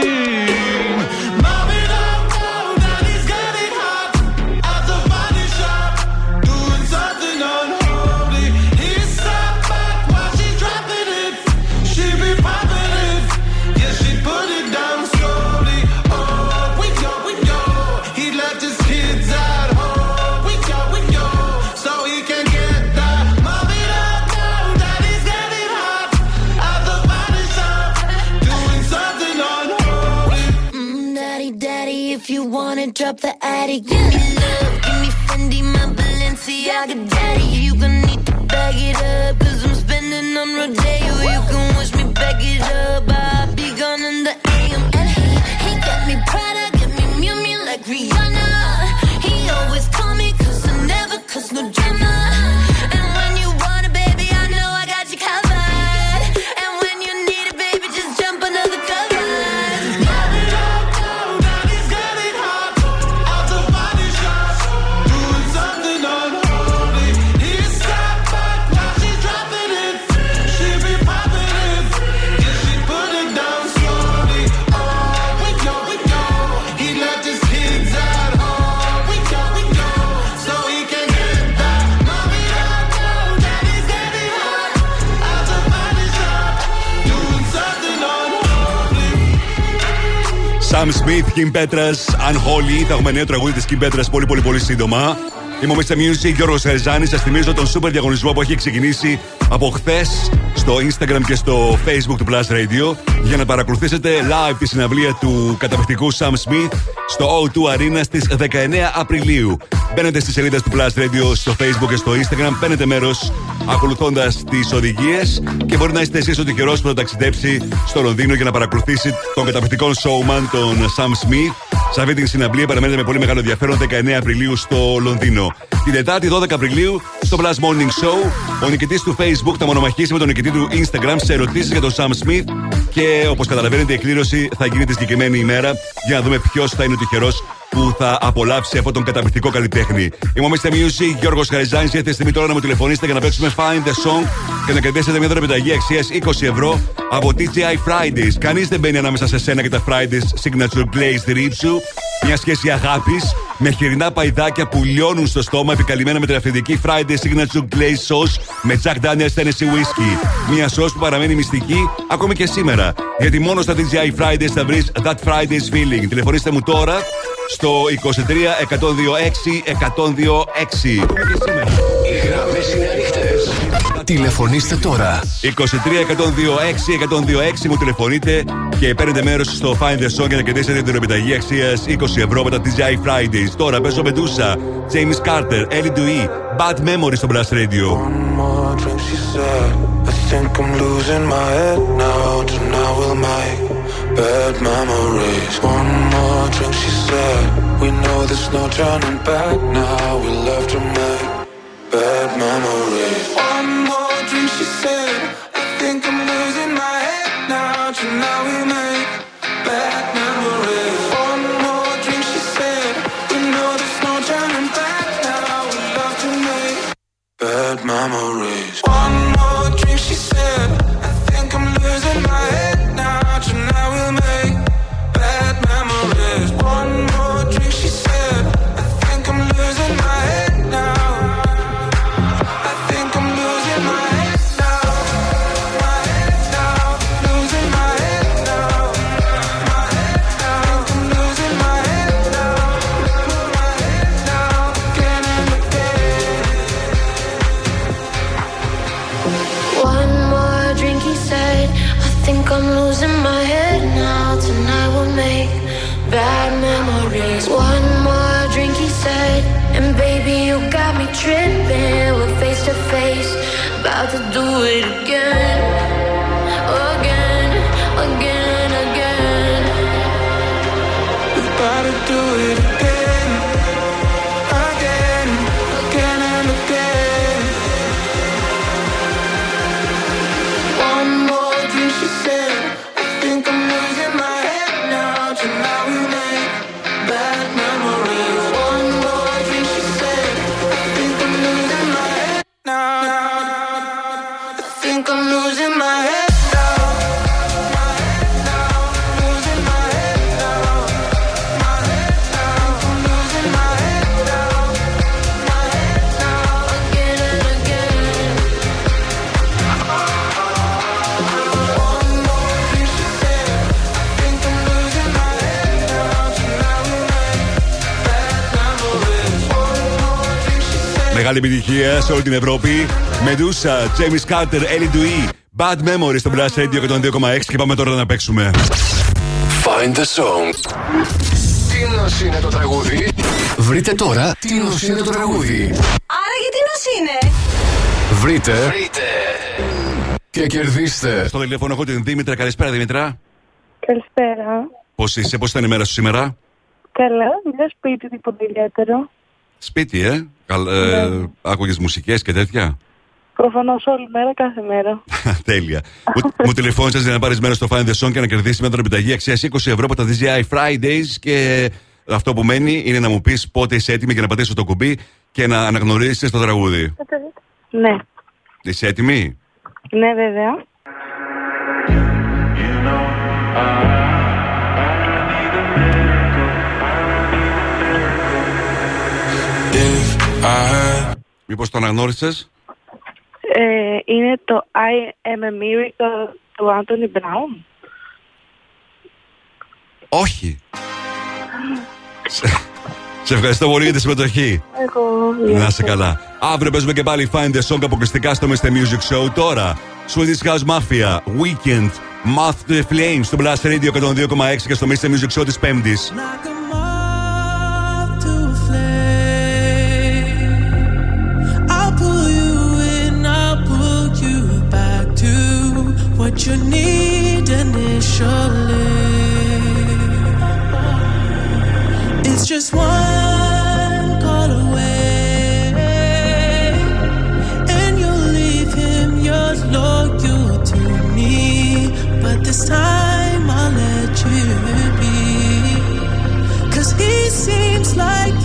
B: Kim Petras, Unholy. Θα έχουμε νέο τραγούδι της Kim Petras πολύ πολύ πολύ σύντομα. Είμαι ο Mr. Music, Γιώργος Χαριζάνη. Σας θυμίζω τον super διαγωνισμό που έχει ξεκινήσει από χθες στο Instagram και στο Facebook του Plus Radio για να παρακολουθήσετε live τη συναυλία του καταπληκτικού Sam Smith στο O2 Arena στις 19 Απριλίου. Μπαίνετε στις σελίδες του Plus Radio στο Facebook και στο Instagram, παίρνετε μέρος ακολουθώντας τις οδηγίες και μπορεί να είστε εσείς ο τυχερό που θα ταξιδέψει στο Λονδίνο για να παρακολουθήσει τον καταπληκτικό showman, τον Sam Smith. Σε αυτή την συναυλία παραμένετε με πολύ μεγάλο ενδιαφέρον 19 Απριλίου στο Λονδίνο. Την Τετάρτη 12 Απριλίου στο Plus Morning Show, ο νικητής του Facebook θα μονομαχήσει με τον νικητή του Instagram σε ερωτήσεις για τον Sam Smith και όπως καταλαβαίνετε η εκκλήρωση θα γίνει τη συγκεκριμένη ημέρα για να δούμε ποιος θα είναι ο τυχερός που θα απολαύσει αυτόν τον καταπληκτικό καλλιτέχνη. Είμαι ο Mr. Music, Γιώργος Χαριζάνης. Ήρθε τη στιγμή τώρα να μου τηλεφωνήσετε για να παίξουμε Find the Song και να κερδίσετε μια δωρεπιταγή αξίας 20 ευρώ από TGI Fridays. Κανείς δεν μπαίνει ανάμεσα σε σένα και τα Fridays Signature Glazed Rib σου. Μια σχέση αγάπης με χοιρινά παϊδάκια που λιώνουν στο στόμα επικαλυμμένα με την αυθεντική Friday Signature Glazed Sauce με Jack Daniels Tennessee Whiskey. Μια sauce που παραμένει μυστική ακόμη και σήμερα. Γιατί μόνο στα TGI Fridays θα βρεις That Friday's Feeling. Τηλεφωνήστε μου τώρα στο 23 126 126.
A: Οι γραμμές είναι ανοιχτές. Τηλεφωνήστε τώρα.
B: 23 126 126 μου τηλεφωνείτε και παίρνετε μέρο στο Find the Song για να κερδίσετε την επιταγή αξία 20 ευρώ με τα TGI Fridays. Τώρα παίζω Medusa, James Carter, Ellie Dewey, Bad Memories στο Blast Radio.
K: more drink, she said. I think I'm losing my head now. Tonight we'll make bad memories. One more drink, she said. We know there's no turning back now. We love to make bad memories. Think I'm losing my head now. Tonight we make bad memories. One more drink, she said. Know there's no turning back now. We love to make bad memories. One more drink, she said.
B: Μεγάλη επιτυχία σε όλη την Ευρώπη. Μεντούσα, James Carter, Ellie Dewey. Bad Memories στο Blast Radio 102,6 και πάμε τώρα να παίξουμε.
M: Find the song. Τι νος είναι το τραγούδι; Βρείτε τώρα τι νος είναι το τραγούδι.
I: Άρα γιατί νος είναι;
M: Βρείτε. Βρείτε. Και κερδίστε.
B: Στο τηλέφωνο έχω την Δήμητρα. Καλησπέρα, Δήμητρα.
S: Καλησπέρα.
B: Πώς είσαι, πώς ήταν η μέρα σου σήμερα;
S: Καλά, μια σπίτι, τίποτα ιδιαίτερο.
B: Σπίτι, ε. Καλ, ε
S: Ναι.
B: Άκουγες μουσικές και τέτοια;
S: Προφανώς όλη μέρα, κάθε μέρα.
B: Τέλεια. μου, μου τηλεφώνησες για να πάρεις μέρος στο Find the Song και να κερδίσεις με τον επιταγή αξίας 20 ευρώ από τα DJI Fridays. Και αυτό που μένει είναι να μου πεις πότε είσαι έτοιμη για να πατήσω το κουμπί και να αναγνωρίσεις το τραγούδι.
S: Ναι,
B: Είσαι έτοιμη;
S: ναι, βέβαια.
B: Μήπως το αναγνώρισε.
S: Ε, είναι το I am a miracle του Anthony Brown.
B: Όχι. σε, σε ευχαριστώ πολύ για τη συμμετοχή.
S: Εγώ.
B: Να είσαι καλά. Αύριο παίζουμε και πάλι Find the Song αποκλειστικά στο Mr. Music Show. Τώρα, Swedish House Mafia, Weekend, Moth to the Flames στο Blast Radio 102,6 και στο Mr. Music Show της Πέμπτης.
C: just like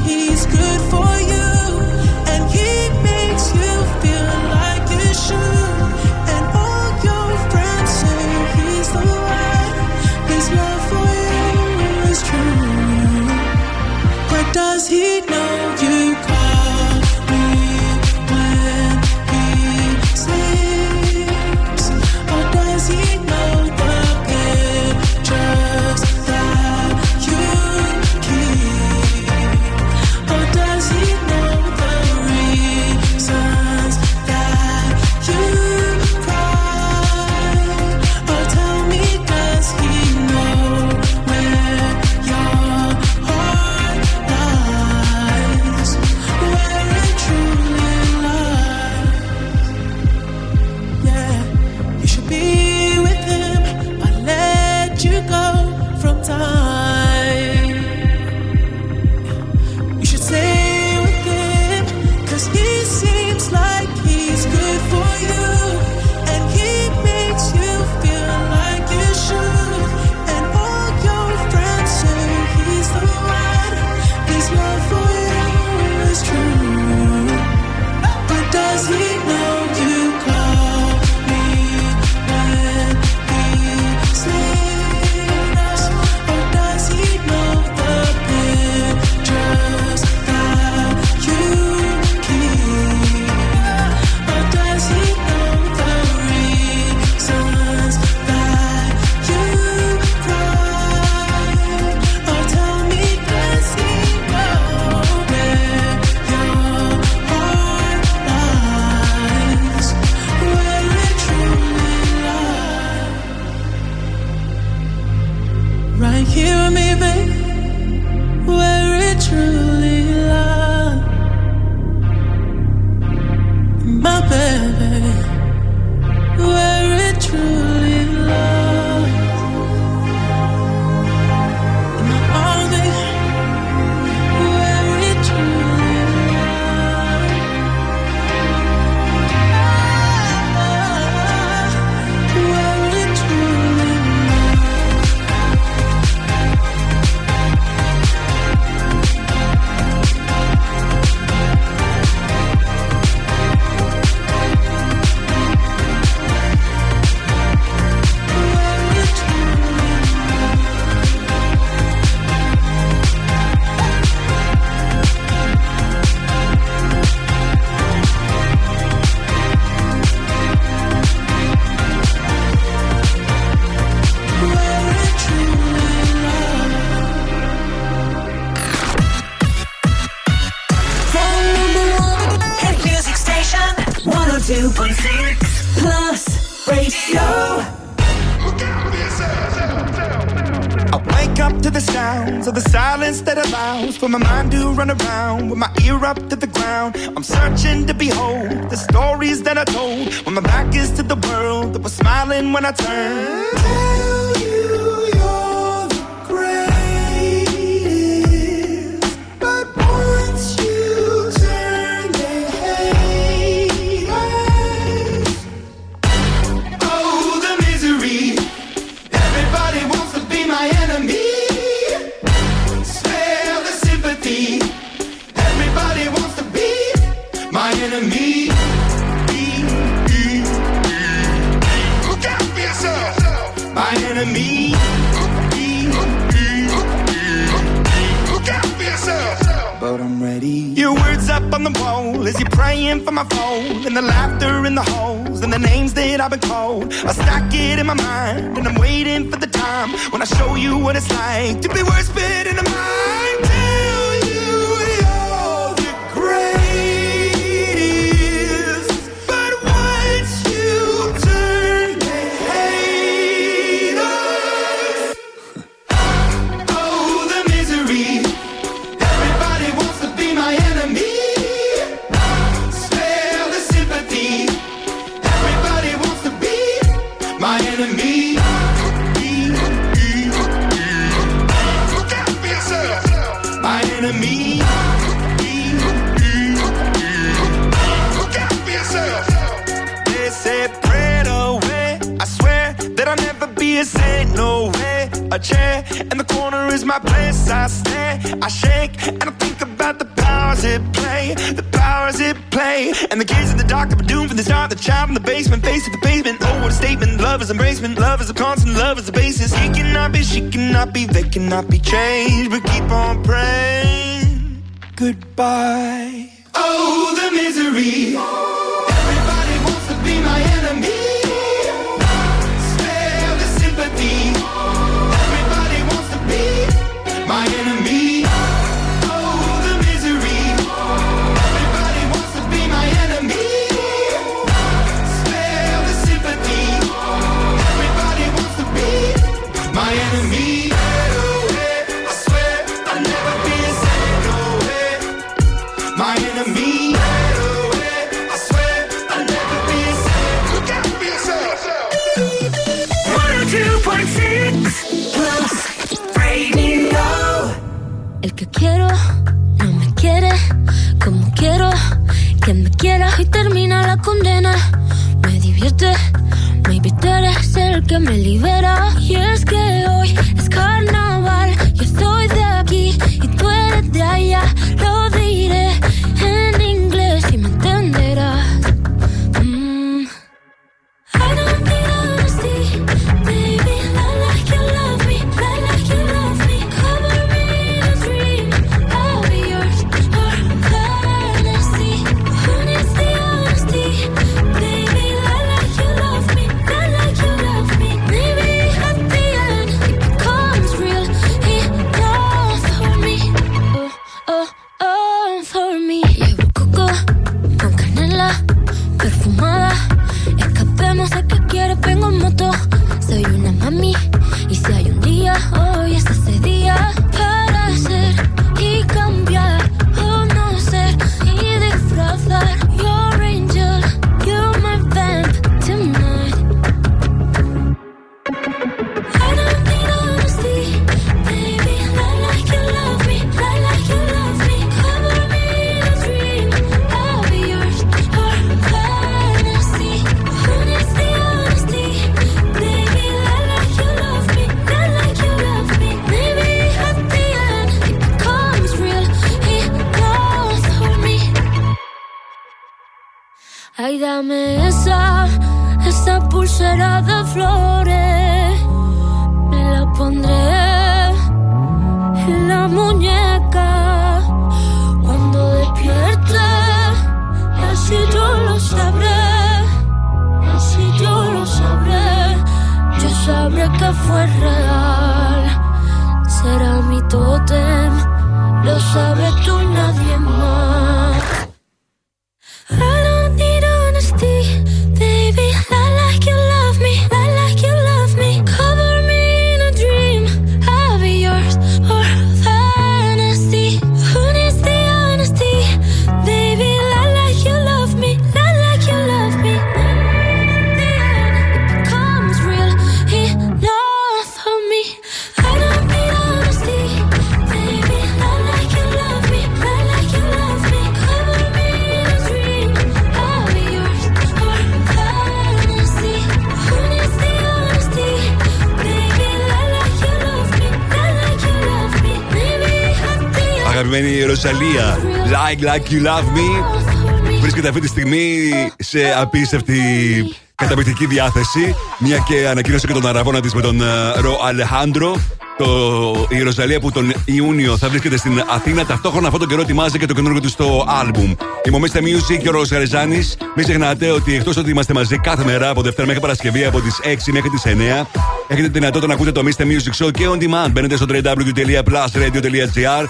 C: when I
N: turn. for my phone and the laughter in the halls and the names that I've been called. I stack it in my mind and I'm waiting for the time when I show you what it's like to be worse. Been is embracement, love is a constant, love is a basis. He cannot be, she cannot be, they cannot be changed. But keep on praying. Goodbye.
B: Αγαπημένη η Ροζαλία. Like, like you love me. Βρίσκεται αυτή τη στιγμή σε απίστευτη καταπληκτική διάθεση. Μια και ανακοίνωσε και τον αραβόνα της με τον ε, Ρο Αλεχάνδρο. Το, η Ροζαλία που τον Ιούνιο θα βρίσκεται στην Αθήνα. Ταυτόχρονα αυτόν τον καιρό ετοιμάζει και το καινούργιο του στο άλμπουμ. Η Μομίστε Music και ο Ρος Γαρεζάνη. Μην ξεχνάτε ότι εκτός ότι είμαστε μαζί κάθε μέρα από Δευτέρα μέχρι Παρασκευή από τις 6 μέχρι τις 9, έχετε τη δυνατότητα να ακούτε το Mr. Music Show και on demand. Μπαίνετε στο www.plusradio.gr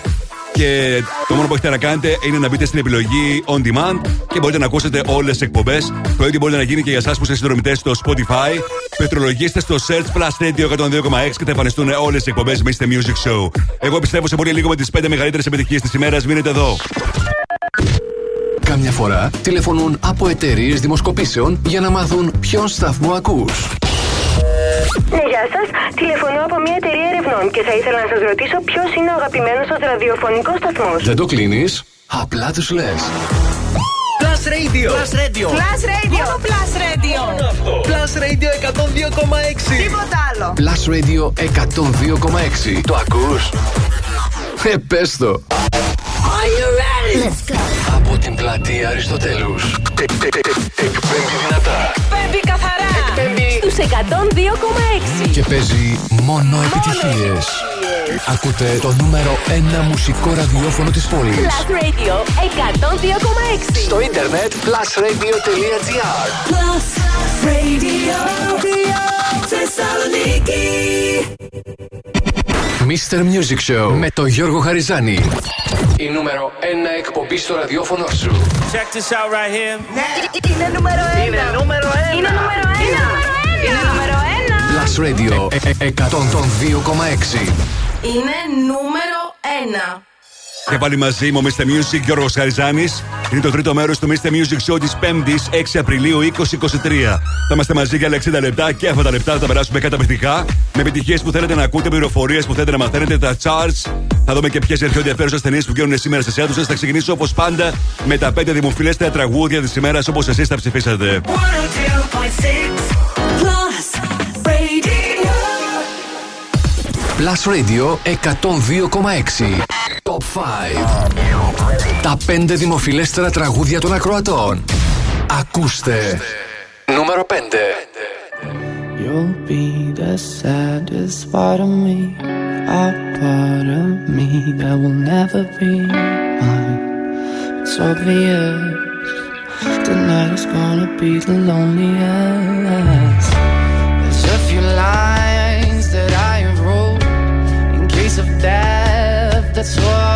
B: και το μόνο που έχετε να κάνετε είναι να μπείτε στην επιλογή On Demand και μπορείτε να ακούσετε όλες τις εκπομπές. Το ίδιο μπορείτε να γίνει και για εσάς που είστε συνδρομητές στο Spotify. Πετρολογήστε στο Search Plus Radio 102,6 και θα εμφανιστούν όλες οι εκπομπές Mr. Music Show. Εγώ πιστεύω σε πολύ λίγο με τις 5 μεγαλύτερες επιτυχίες της ημέρας. Μείνετε εδώ.
A: Κάμια φορά τηλεφωνούν από εταιρείες δημοσκοπήσεων για να μάθουν ποιον σταθμό ακούς.
T: Ναι, γεια σας. Τηλεφωνώ από μια εταιρεία ερευνών και θα ήθελα να σας ρωτήσω ποιος είναι ο αγαπημένος σας ραδιοφωνικός σταθμός.
A: Δεν το κλείνεις, απλά τους λες.
Q: Plus Radio. Plus Radio.
I: Plus Radio. Μόνο Plus Radio.
Q: Plus Radio 102,6.
I: Τίποτα άλλο.
A: Plus Radio 102,6. Το ακούς; Ε, πες το.
I: Are you ready? Let's go.
A: Από την πλατεία Αριστοτέλους. Ε, ε, ε, Εκπέμπει δυνατά.
T: Εκπέμπει καθαρά. Εκπέμπει στου 102,6.
A: Και παίζει μόνο επιτυχίες. Ακούτε το νούμερο 1 μουσικό ραδιόφωνο της πόλης.
T: Plus Radio 102,6.
A: Στο ίντερνετ plusradio.gr
U: Plus Radio. Θεσσαλονίκη.
A: Mr. Music Show με το Γιώργο Χαριζάνη. Η νούμερο 1 εκπομπή στο ραδιόφωνο σου.
Q: Check this out right here.
I: Είναι νούμερο 1.
Q: Είναι νούμερο 1.
I: Είναι νούμερο 1. Είναι νούμερο 1.
A: Plus Radio ε, ε, 102,6.
I: Είναι νούμερο 1.
B: Και πάλι μαζί μου, Mr. Music, Γιώργος Χαριζάνης. Είναι το τρίτο μέρος του Mr. Music Show της 5η 6 Απριλίου 2023. Θα είμαστε μαζί για άλλα 60 λεπτά και αυτά τα λεπτά θα τα περάσουμε καταπληκτικά. Με επιτυχίες που θέλετε να ακούτε, πληροφορίες που θέλετε να μαθαίνετε, τα charts. Θα δούμε και ποιες πιο ενδιαφέρουσε ταινίες που γίνουν σήμερα στι αίθουσε. Θα ξεκινήσω όπως πάντα με τα 5 δημοφιλέστερα τραγούδια της ημέρας όπως εσείς θα ψηφίσατε.
U: 102.6 Plus Radio
A: 102,6. Top 5. Τα 5 δημοφιλέστερα τραγούδια των ακροατών. Ακούστε. Νούμερο 5.
G: You'll be the saddest part of me, a part of me that will never be mine. It's obvious tonight is gonna be the loneliest. There's a few lines that I wrote in case of death. That's what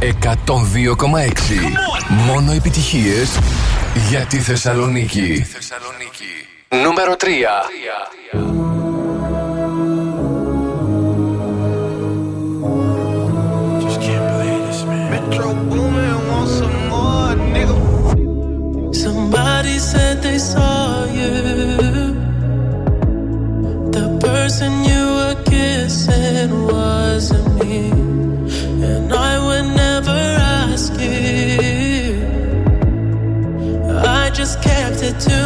H: 102,6. Μόνο επιτυχίες για τη Θεσσαλονίκη. Νούμερο 3.
C: to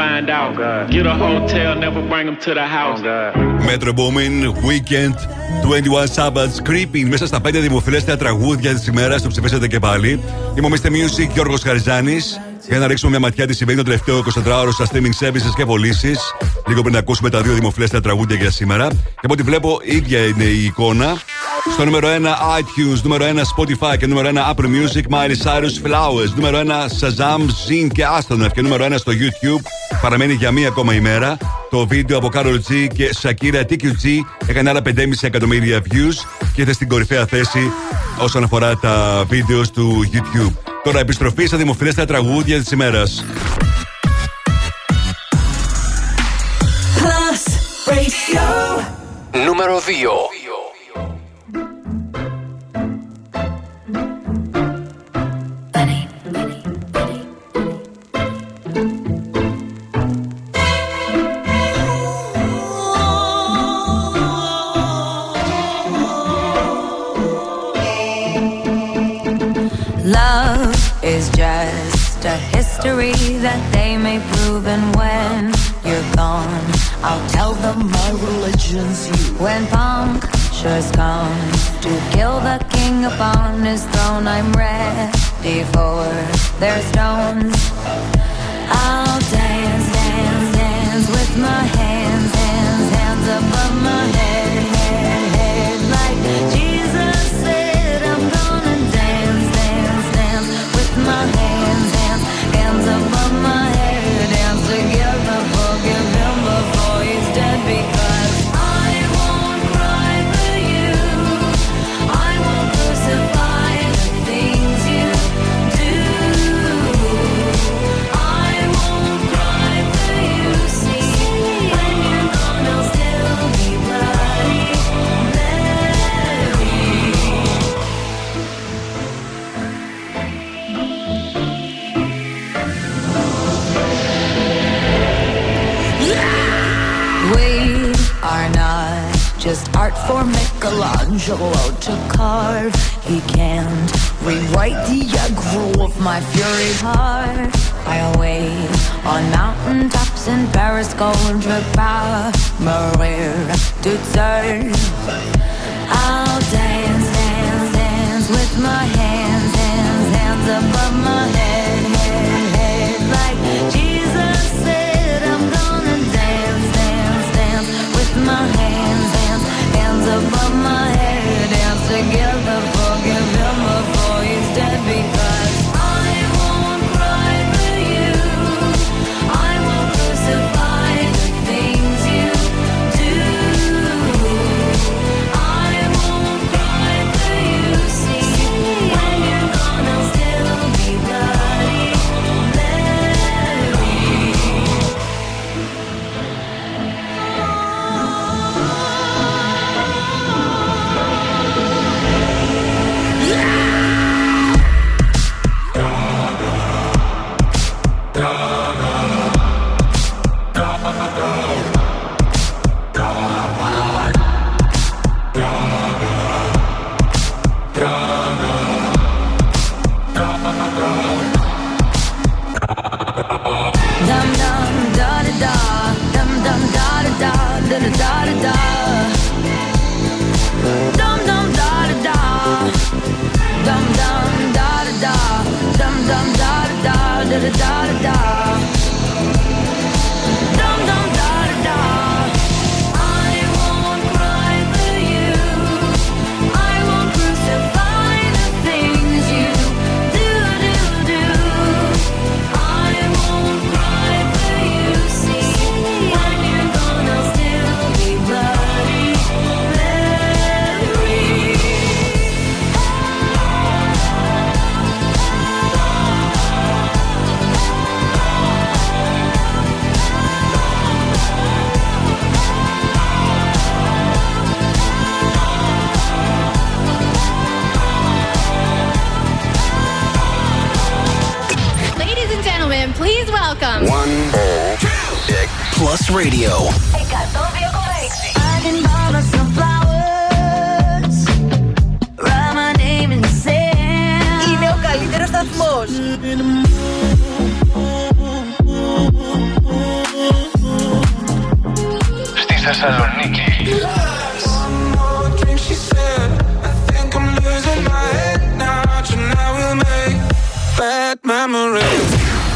Q: Find out. Get a hotel, never bring them to the house.
B: Metro Boomin, Weekend, 21 Sabbaths, Creeping, μέσα στα 5 δημοφιλέστερα τραγούδια της ημέρας, το ψηφίσατε και πάλι. Είμαι ο Mr. Music, Γιώργος Χαριζάνης. Για να ρίξουμε μια ματιά τι συμβαίνει το τελευταίο 24ωρο στα streaming services και πωλήσεις. Λίγο πριν ακούσουμε τα δύο δημοφιλέστερα τραγούδια για σήμερα. Και από ό,τι βλέπω, ίδια είναι η εικόνα. Στο νούμερο 1 iTunes, νούμερο 1 Spotify και νούμερο 1 Apple Music, Miley Cyrus Flowers. Νούμερο 1 Shazam, Zing και Astronaut. Και νούμερο 1 στο YouTube παραμένει για μία ακόμα ημέρα. Το βίντεο από Carol G και Shakira TQG έκανε άλλα 5,5 εκατομμύρια views και ήρθε στην κορυφαία θέση όσον αφορά τα βίντεος του YouTube. Τώρα επιστροφή στα δημοφιλέστερα τραγούδια της ημέρας.
G: Plus Radio.
M: Νούμερο 2.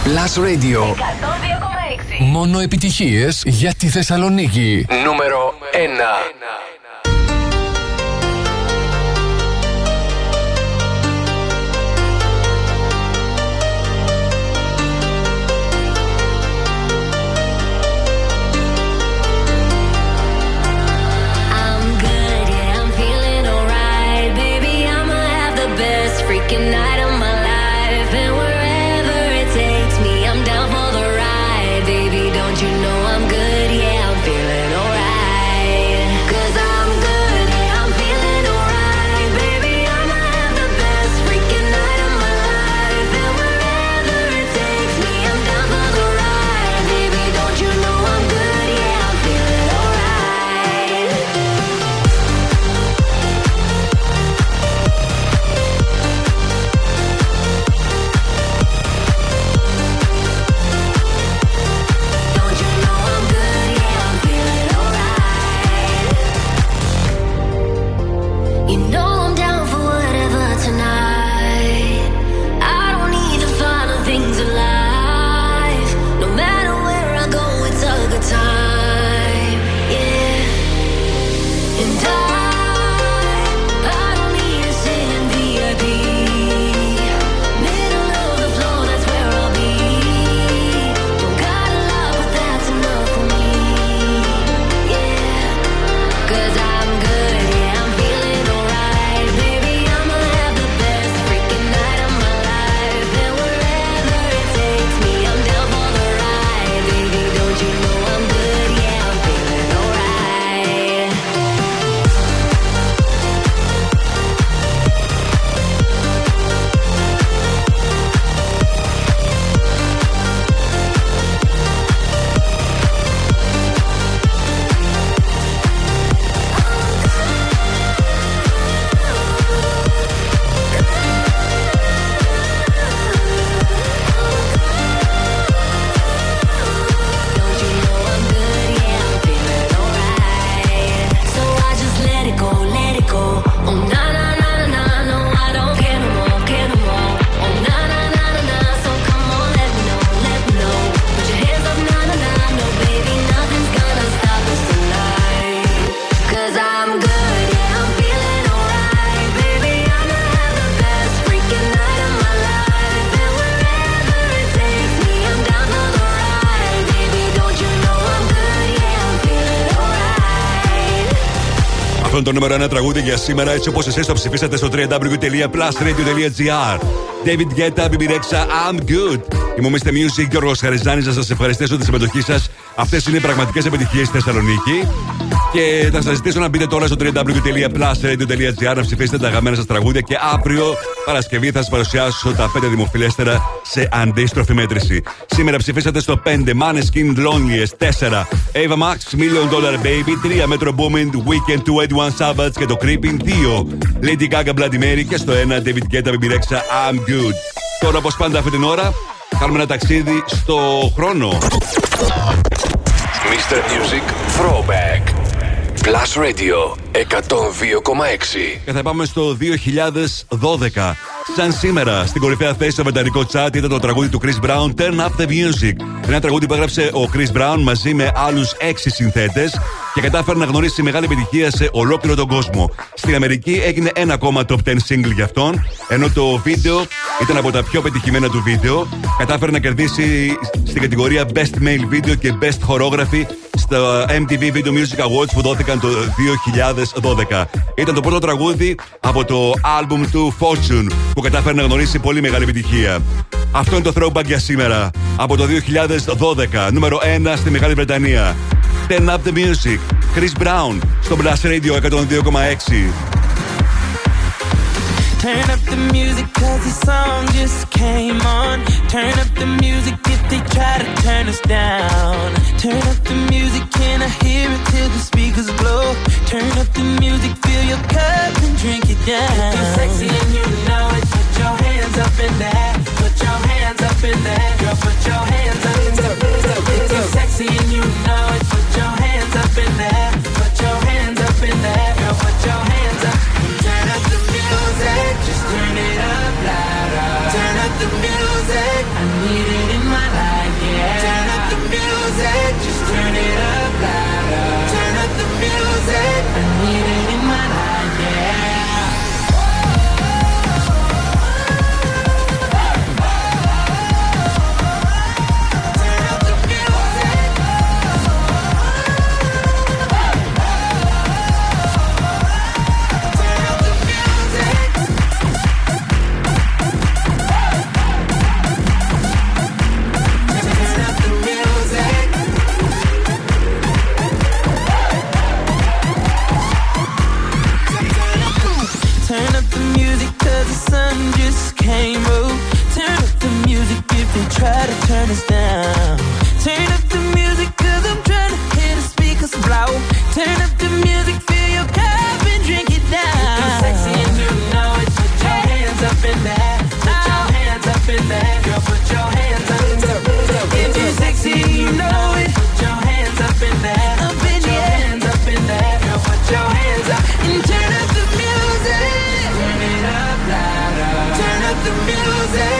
M: Plus Radio.
C: 102,6.
M: Μόνο επιτυχίες για τη Θεσσαλονίκη. Νούμερο 1.
B: Το νούμερο 1 τραγούδι για σήμερα, έτσι όπως εσείς το ψηφίσατε στο www.plusradio.gr. David Guetta, BB Rexha, I'm good. Είμαι ο Mr. Music, Γιώργος Χαριζάνης, να σας ευχαριστήσω τη συμμετοχή σας. Αυτές είναι οι πραγματικές επιτυχίες στη Θεσσαλονίκη. Και θα σας ζητήσω να μπείτε τώρα στο www.plusradio.gr να ψηφίσετε τα αγαπημένα σας τραγούδια. Και αύριο, Παρασκευή, θα σας παρουσιάσω τα 5 δημοφιλέστερα σε αντίστροφη μέτρηση. Σήμερα ψηφίσατε στο 5 Maneskin Loneliest, 4 Ava Max Million Dollar Baby, 3 Metro Booming Weekend 21 Sabbaths και το Creeping, 2 Lady Gaga Bloody Mary και στο 1 David Guetta BB Rexha I'm Good. Τώρα, όπως πάντα αυτή την ώρα, κάνουμε ένα ταξίδι στο χρόνο.
M: Mr. Music Throwback. Plus Radio 102,6.
B: Και θα πάμε στο 2012. Σαν σήμερα, στην κορυφαία θέση στο βρετανικό chat ήταν το τραγούδι του Chris Brown Turn Up the Music. Ένα τραγούδι που έγραψε ο Chris Brown μαζί με άλλους έξι συνθέτες και κατάφερε να γνωρίσει μεγάλη επιτυχία σε ολόκληρο τον κόσμο. Στην Αμερική έγινε ένα ακόμα top 10 single για αυτόν, ενώ το βίντεο ήταν από τα πιο πετυχημένα του βίντεο. Κατάφερε να κερδίσει στην κατηγορία Best Male Video και Best Choreography στο MTV Video Music Awards που δόθηκαν το 2012. Ήταν το πρώτο τραγούδι από το album του Fortune που κατάφερε να γνωρίσει πολύ μεγάλη επιτυχία. Αυτό είναι το throwback για σήμερα. Από το 2012, νούμερο 1 στη Μεγάλη Βρετανία. Turn up the music. Chris Brown στο Blast Radio 102,6.
G: Turn up the music cause the song just came on. Turn up the music if they try to turn us down. Turn up the music, can I hear it till the speakers blow? Turn up the music, fill your cup and drink it down. If you're sexy and you know it, put your hands up in there. Put your hands up in there. Girl, put your hands up turn us down. Turn up the music cause I'm trying to hear the speakers blow. Turn up the music, fill your cup and drink it down. If you're sexy and you know it, put your hands up in there. Put your hands up in there. Girl, put your hands up in there. If you're sexy and you know it, put your hands up in there. Up in your hands up in there. Girl, put your hands up and turn up the music. Turn it up louder. Turn up the music.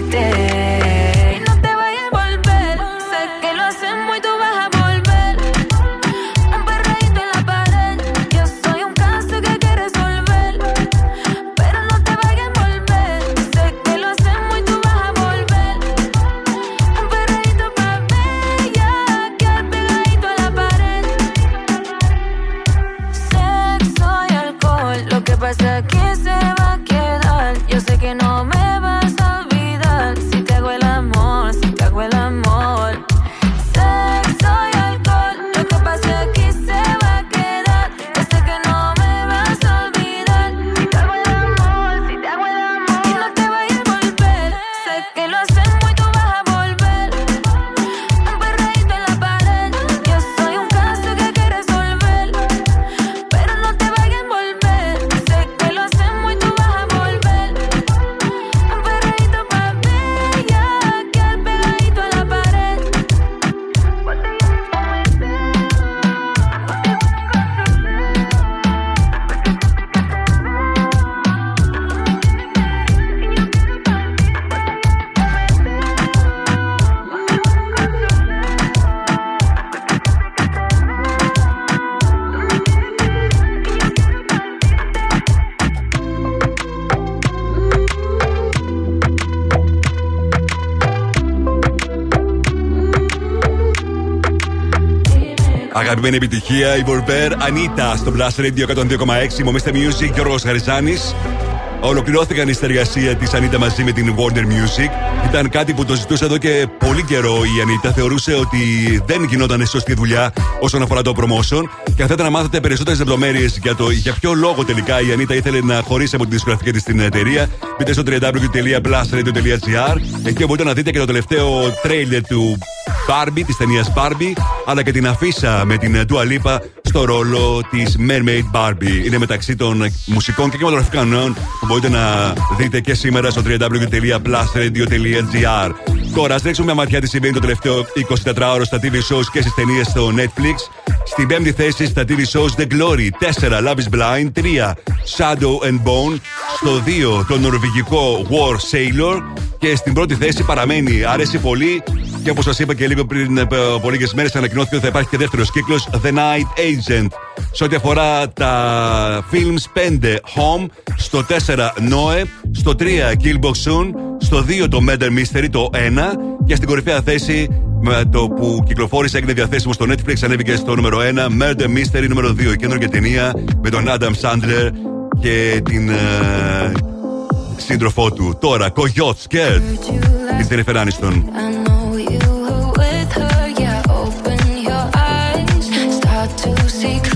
L: breathe.
B: Αγαπημένη επιτυχία, η Μπορμπέρ Ανίτα στο Blast Radio 102,6. Μομίστε Music, Γιώργος Χαριζάνη. Ολοκληρώθηκαν η συνεργασία της Ανίτα μαζί με την Warner Music. Ήταν κάτι που το ζητούσε εδώ και πολύ καιρό η Ανίτα. Θεωρούσε ότι δεν γινόταν σωστή δουλειά όσον αφορά το promotion. Και αν θέλετε να μάθετε περισσότερες λεπτομέρειες για το για ποιο λόγο τελικά η Ανίτα ήθελε να χωρίσει από τη δισκογραφική της την εταιρεία, μπείτε στο www.blastradio.gr. Εκεί μπορείτε να δείτε και το τελευταίο τρέιλερ του Barbie, της ταινίας Barbie, αλλά και την αφίσα με την Dua Lipa στο ρόλο της Mermaid Barbie. Είναι μεταξύ των μουσικών και κινηματογραφικών νέων που μπορείτε να δείτε και σήμερα στο www.plusradio.gr. Τώρα, ας ρίξουμε μια ματιά τι συμβαίνει το τελευταίο 24ωρο στα TV shows και στις ταινίες στο Netflix. Στην πέμπτη θέση στα TV shows The Glory 4 Love is Blind 3 Shadow and Bone στο 2 το νορβηγικό War Sailor και στην πρώτη θέση παραμένει αρέσει πολύ και όπως σας είπα και λίγο πριν από λίγες μέρες ανακοινώθηκε ότι θα υπάρχει και δεύτερος κύκλος The Night Agent. Σε ό,τι αφορά τα films 5 Home, στο 4 Noe, στο 3 Killbox Soon, στο 2 το Murder Mystery, το 1 και στην κορυφαία θέση με το που κυκλοφόρησε έγινε διαθέσιμο στο Netflix ανέβηκε στο νούμερο 1 Murder Mystery νούμερο 2 η καινούργια ταινία με τον Adam Sandler και την ε, σύντροφό του. Τώρα Coyote Scared της Jennifer
L: secret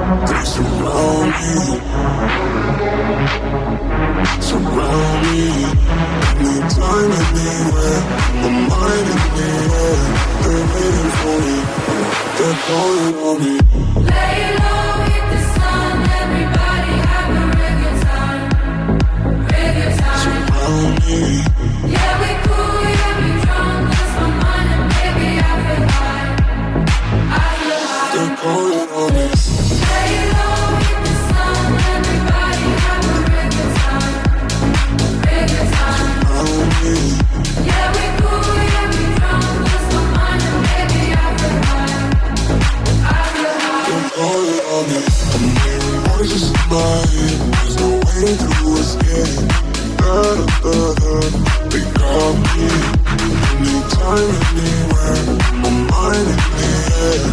L: Surround me,
V: surround me.
D: Need time
K: to be where my mind is needed. They're waiting for me, they're calling on me.
D: Lay low, the sun, everybody have a time, time.
K: Surround me. was just mine. There's no way through escape. They got me. My mind in the air.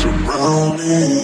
K: Surround me.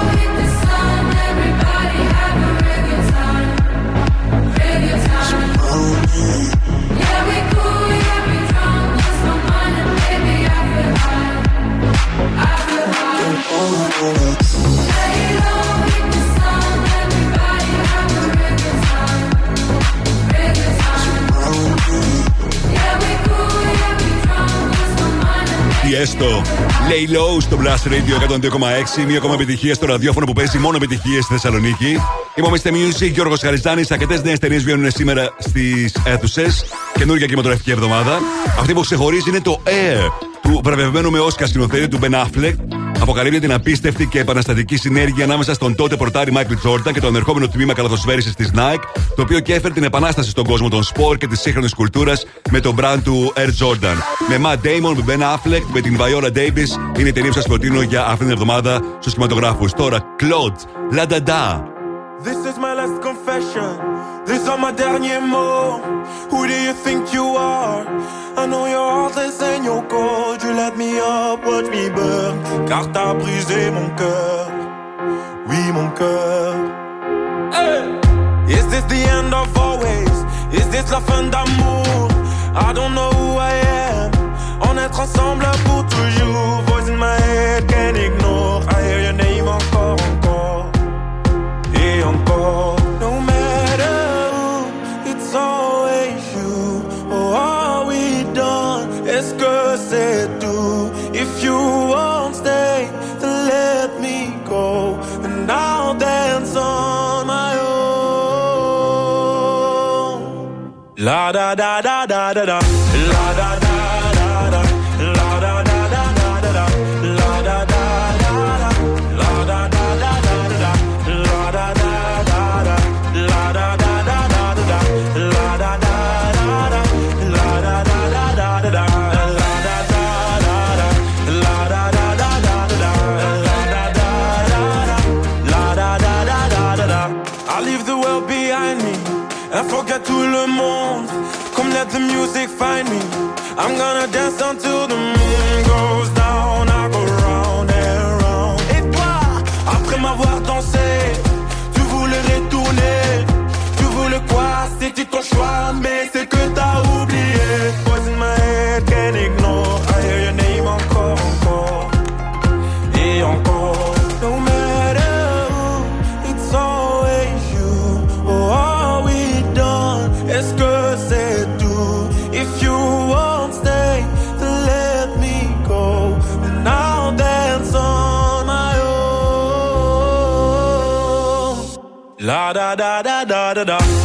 B: Τιέστο. Lay low στο Blast Radio 102,6. Μία ακόμα επιτυχία στο ραδιόφωνο που παίζει μόνο επιτυχίες στη Θεσσαλονίκη. Είμαι ο Mr. Music, Γιώργος Χαριζάνης. Αρκετέ νέες ταινίες βγαίνουν σήμερα στις αίθουσες. Καινούργια κινηματογραφική εβδομάδα. Αυτή που ξεχωρίζει είναι το Air του βραβευμένου με Όσκα σκηνοθέτη του Ben Affleck. Αποκαλύπτει την απίστευτη και επαναστατική συνέργεια ανάμεσα στον τότε πορτάρι Michael Jordan και το ανερχόμενο τμήμα καλαθοσφαίρισης της Nike, το οποίο και έφερε την επανάσταση στον κόσμο των σπορ και της σύγχρονης κουλτούρας με τον brand του Air Jordan. Με Matt Damon, με Ben Affleck, με την Viola Davis, είναι η ταινία που σας προτείνω για αυτήν την εβδομάδα στους κινηματογράφους. Τώρα, Claude, La Da Da.
W: This is my last confession. These are my derniers mots. Who do you think you are? I know your heart is in your cold. You let me up, watch me burn. Car t'as brisé mon cœur. Oui, mon cœur. Hey! Is this the end of always? Is this la fin d'amour? I don't know who I am. On est ensemble pour toujours. Voice in my head, can't ignore. Da da da da da da. La da da. La. La. La. La. I leave the world behind me forget tout le monde. Music find me. I'm gonna dance until the moon goes down. I go round and round. Et toi, après m'avoir dansé, tu voulais retourner. Tu voulais quoi? C'était ton choix, mais c'est que t'as oublié. Voice in my head, can't ignore. Da da da da. da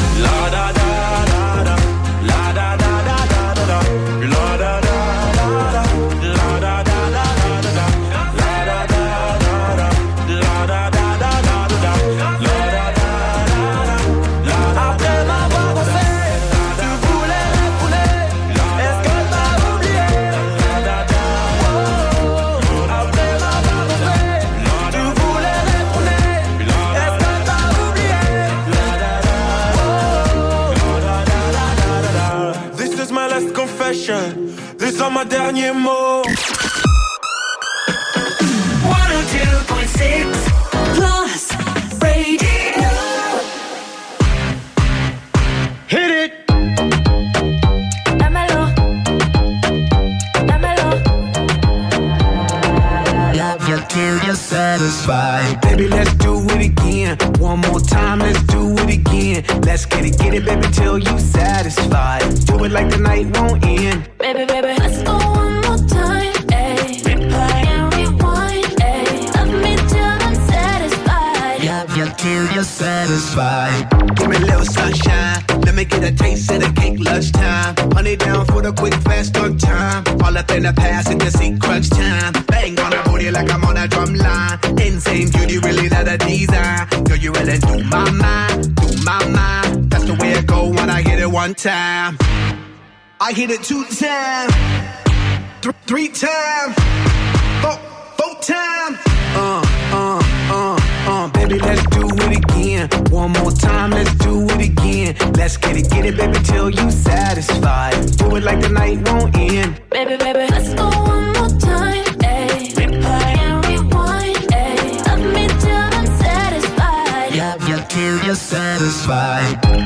W: These are my
G: 102.6 Plus Radio.
W: Hit it.
G: Dámelo. Dámelo.
N: Love you till you're satisfied. Baby, let's do it again. One more time, let's do it again. Let's get it, get it, baby, till you satisfied. Do it like the night won't end.
G: Baby, baby, let's
N: you're satisfied. Give me a little sunshine. Let me get a taste of the cake lunchtime. Honey down for the quick, fast on time. All up in the past, it just see crunch time. Bang on the booty like I'm on a drum line. Insane beauty, really not a design. Girl, you really do my mind, do my mind. That's the way it go when I hit it one time. I hit it two times, th- three times, four, four times. Baby, let's do it again. One more time, let's do it again. Let's get it, get it, baby, till you satisfied. Do it like the night won't end.
G: Baby, baby, let's go one more time. Ayy. Replay and rewind. Ayy. Love me till I'm satisfied.
N: Love you till you're satisfied.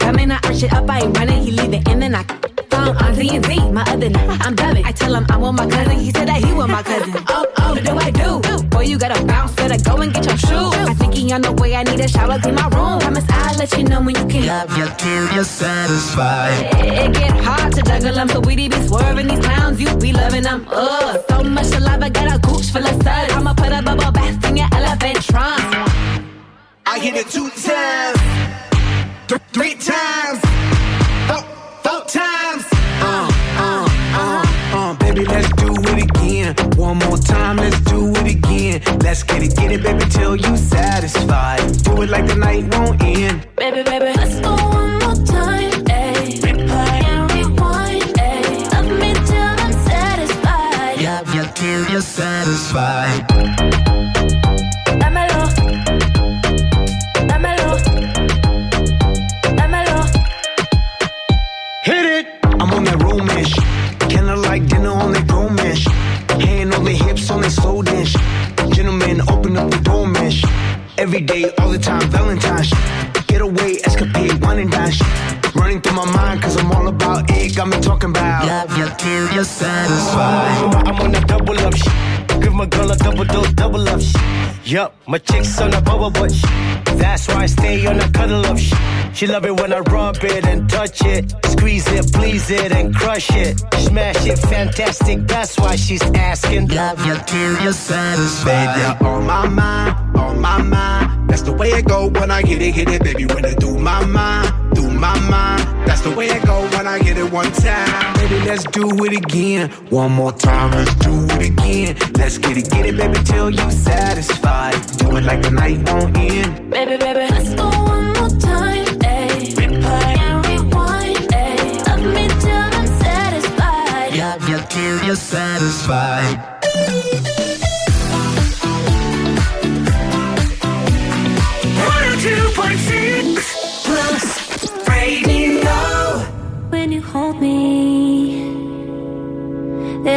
X: When I call him, he coming, my panties off when he coming. I arch it up, I ain't running, he leave it in, then I
C: song on D and Z. My other name, I'm dubbing. I tell him I want my cousin. He said that he want my cousin. Oh, oh, what do I do? Boy, you gotta bounce, better go and get your shoes. I think he on the way. I need a shower, clean my room. Promise I'll let you know when you can.
Y: Love you till you're satisfied.
C: It, it get hard to juggle them, so we be swerving these clowns. You be loving them. Ugh, so much saliva, got a gooch full of suds. I'ma put a bubble bath in your elephant trunk.
N: I hit it two times, three times, four, four times. Uh, uh, uh, uh, baby, let's do it again. One more time, let's do it again. Let's get it, get it, baby, till you satisfied. Do it like the night won't end.
C: Baby, baby, let's go one more time. Ayy, replay and rewind. Ayy, love me till I'm satisfied.
Y: Love you till you're satisfied.
N: Every day, all the time, Valentine's. Get away, escapade, wine and dine. Running through my mind, cause I'm all about it. Got me talking about
Y: Love you till you're satisfied.
X: I'm on a double up shit. Give my girl a double dose, double up shit. Yup, my chick's on a bubble butt shit. That's why I stay on a cuddle up shit. She love it when I rub it and touch it. Squeeze it, please it, and crush it. Smash it, fantastic. That's why she's asking.
Y: Love you till you're satisfied.
N: Baby, you're on my mind, on my mind. That's the way it go when I hit it, hit it, baby. When I do my mind, do my mind. That's the way it go when I get it one time. Baby, let's do it again. One more time, let's do it again. Let's get it, get it, baby, till you satisfied. Do it like the night won't end.
C: Baby, baby, let's go one more time. Ayy, replay and rewind. Ayy, love me till I'm satisfied.
Y: Love you till you're satisfied.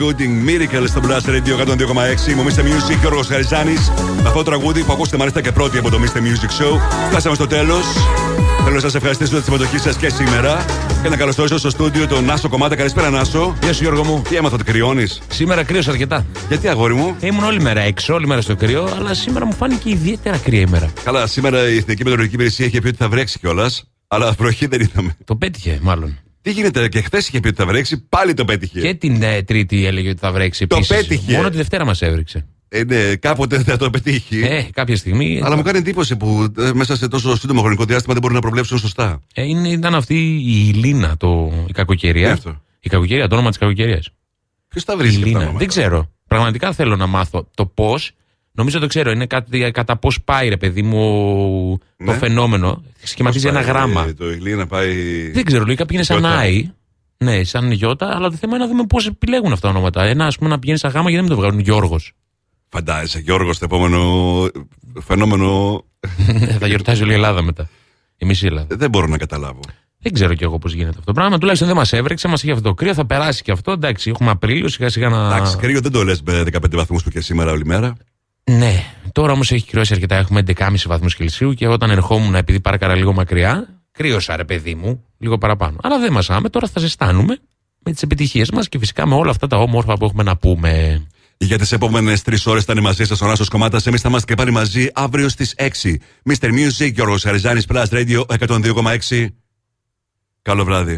B: Gooding Miracle στο Blast Radio 102,6. Μου Mr. Music και ο Ρος Χαριζάνης. Με αυτό το τραγούδι που ακούσετε μάλιστα και πρώτοι από το Mr. Music Show. Φτάσαμε στο τέλος. Θέλω να σας ευχαριστήσω για τη συμμετοχή σας και σήμερα. Και να καλωσορίσω στο στούντιο τον Νάσο Κομμάτα. Καλησπέρα, Νάσο.
Z: Γεια σου, Γιώργο μου.
B: Τι έμαθα, ότι κρυώνεις;
Z: Σήμερα κρύωσε αρκετά.
B: Γιατί, αγόρι μου;
Z: Ήμουν όλη μέρα έξω, όλη μέρα στο κρύο, αλλά σήμερα μου φάνηκε ιδιαίτερα κρύα ημέρα.
B: Καλά, σήμερα η Εθνική Μετεωρολογική Υπηρεσία είχε πει ότι θα βρέξει κιόλας. Αλλά βροχή δεν είδαμε.
Z: Το πέτυχε, μάλλον.
B: Τι γίνεται, και χθες είχε πει ότι θα βρέξει, πάλι το πέτυχε.
Z: Και την ε, Τρίτη έλεγε ότι θα βρέξει.
B: Το
Z: επίσης.
B: πέτυχε.
Z: Μόνο τη Δευτέρα μας έβριξε.
B: Ε, ναι, κάποτε θα το πετύχει.
Z: Ε, κάποια στιγμή.
B: Αλλά μου κάνει εντύπωση που ε, μέσα σε τόσο σύντομο χρονικό διάστημα δεν μπορούν να προβλέψουν σωστά.
Z: Ε, είναι, ήταν αυτή η Λίνα, το, η κακοκαιρία.
B: Τι αυτό;
Z: Η κακοκαιρία, το όνομα της κακοκαιρίας.
B: Ποιος τα βρίσκει αυτά τα
Z: Λίνα.
B: ονόματα;
Z: Δεν ξέρω. Πραγματικά θέλω να μάθω το πώς. Νομίζω το ξέρω. Είναι κάτι κατά πώς πάει, ρε παιδί μου, το
B: Ναι.
Z: φαινόμενο. Σχηματίζει
B: Πώς
Z: ένα
B: πάει,
Z: γράμμα.
B: ε, Το Ιγλή να πάει.
Z: Δεν ξέρω, λογικά πήγαινε σαν
B: Γιώτα.
Z: Άι. Ναι, σαν Γιώτα, αλλά το θέμα είναι να δούμε πώς επιλέγουν αυτά τα ονόματα. Ένα, ας πούμε, να πηγαίνει σαν γάμα γιατί δεν με το βγάλουν Γιώργος;
B: Φαντάζεσαι, Γιώργος, το επόμενο φαινόμενο.
Z: θα γιορτάζει όλη η Ελλάδα μετά. Εμεί η Ελλάδα.
B: Δεν μπορώ να καταλάβω.
Z: Δεν ξέρω κι εγώ πώς γίνεται αυτό το πράγμα. Τουλάχιστον δεν μας έβρεξε, μας είχε αυτό το κρύο, θα περάσει και αυτό. Εντάξει, έχουμε Απρίλιο, σιγά σιγά να.
B: Εντάξει, κρύο δεν το λες με 15 βαθμούς που και σήμερα όλη μέρα.
Z: Ναι, τώρα όμως έχει κρυώσει αρκετά. Έχουμε 11,5 βαθμούς Κελσίου και όταν ερχόμουν, επειδή πάρκαρα λίγο μακριά, κρύωσα ρε παιδί μου, λίγο παραπάνω. Αλλά δεν μασάμε, τώρα θα ζεστάνουμε με τις επιτυχίες μας και φυσικά με όλα αυτά τα όμορφα που έχουμε να πούμε.
B: Για τις επόμενες τρεις ώρες θα είναι μαζί σας ο Νάσο Κομμάτα. Εμείς θα είμαστε και πάλι μαζί αύριο στις 6. Mr. Music, Γιώργος Χαριζάνη, Plus Radio 102,6. Καλό βράδυ.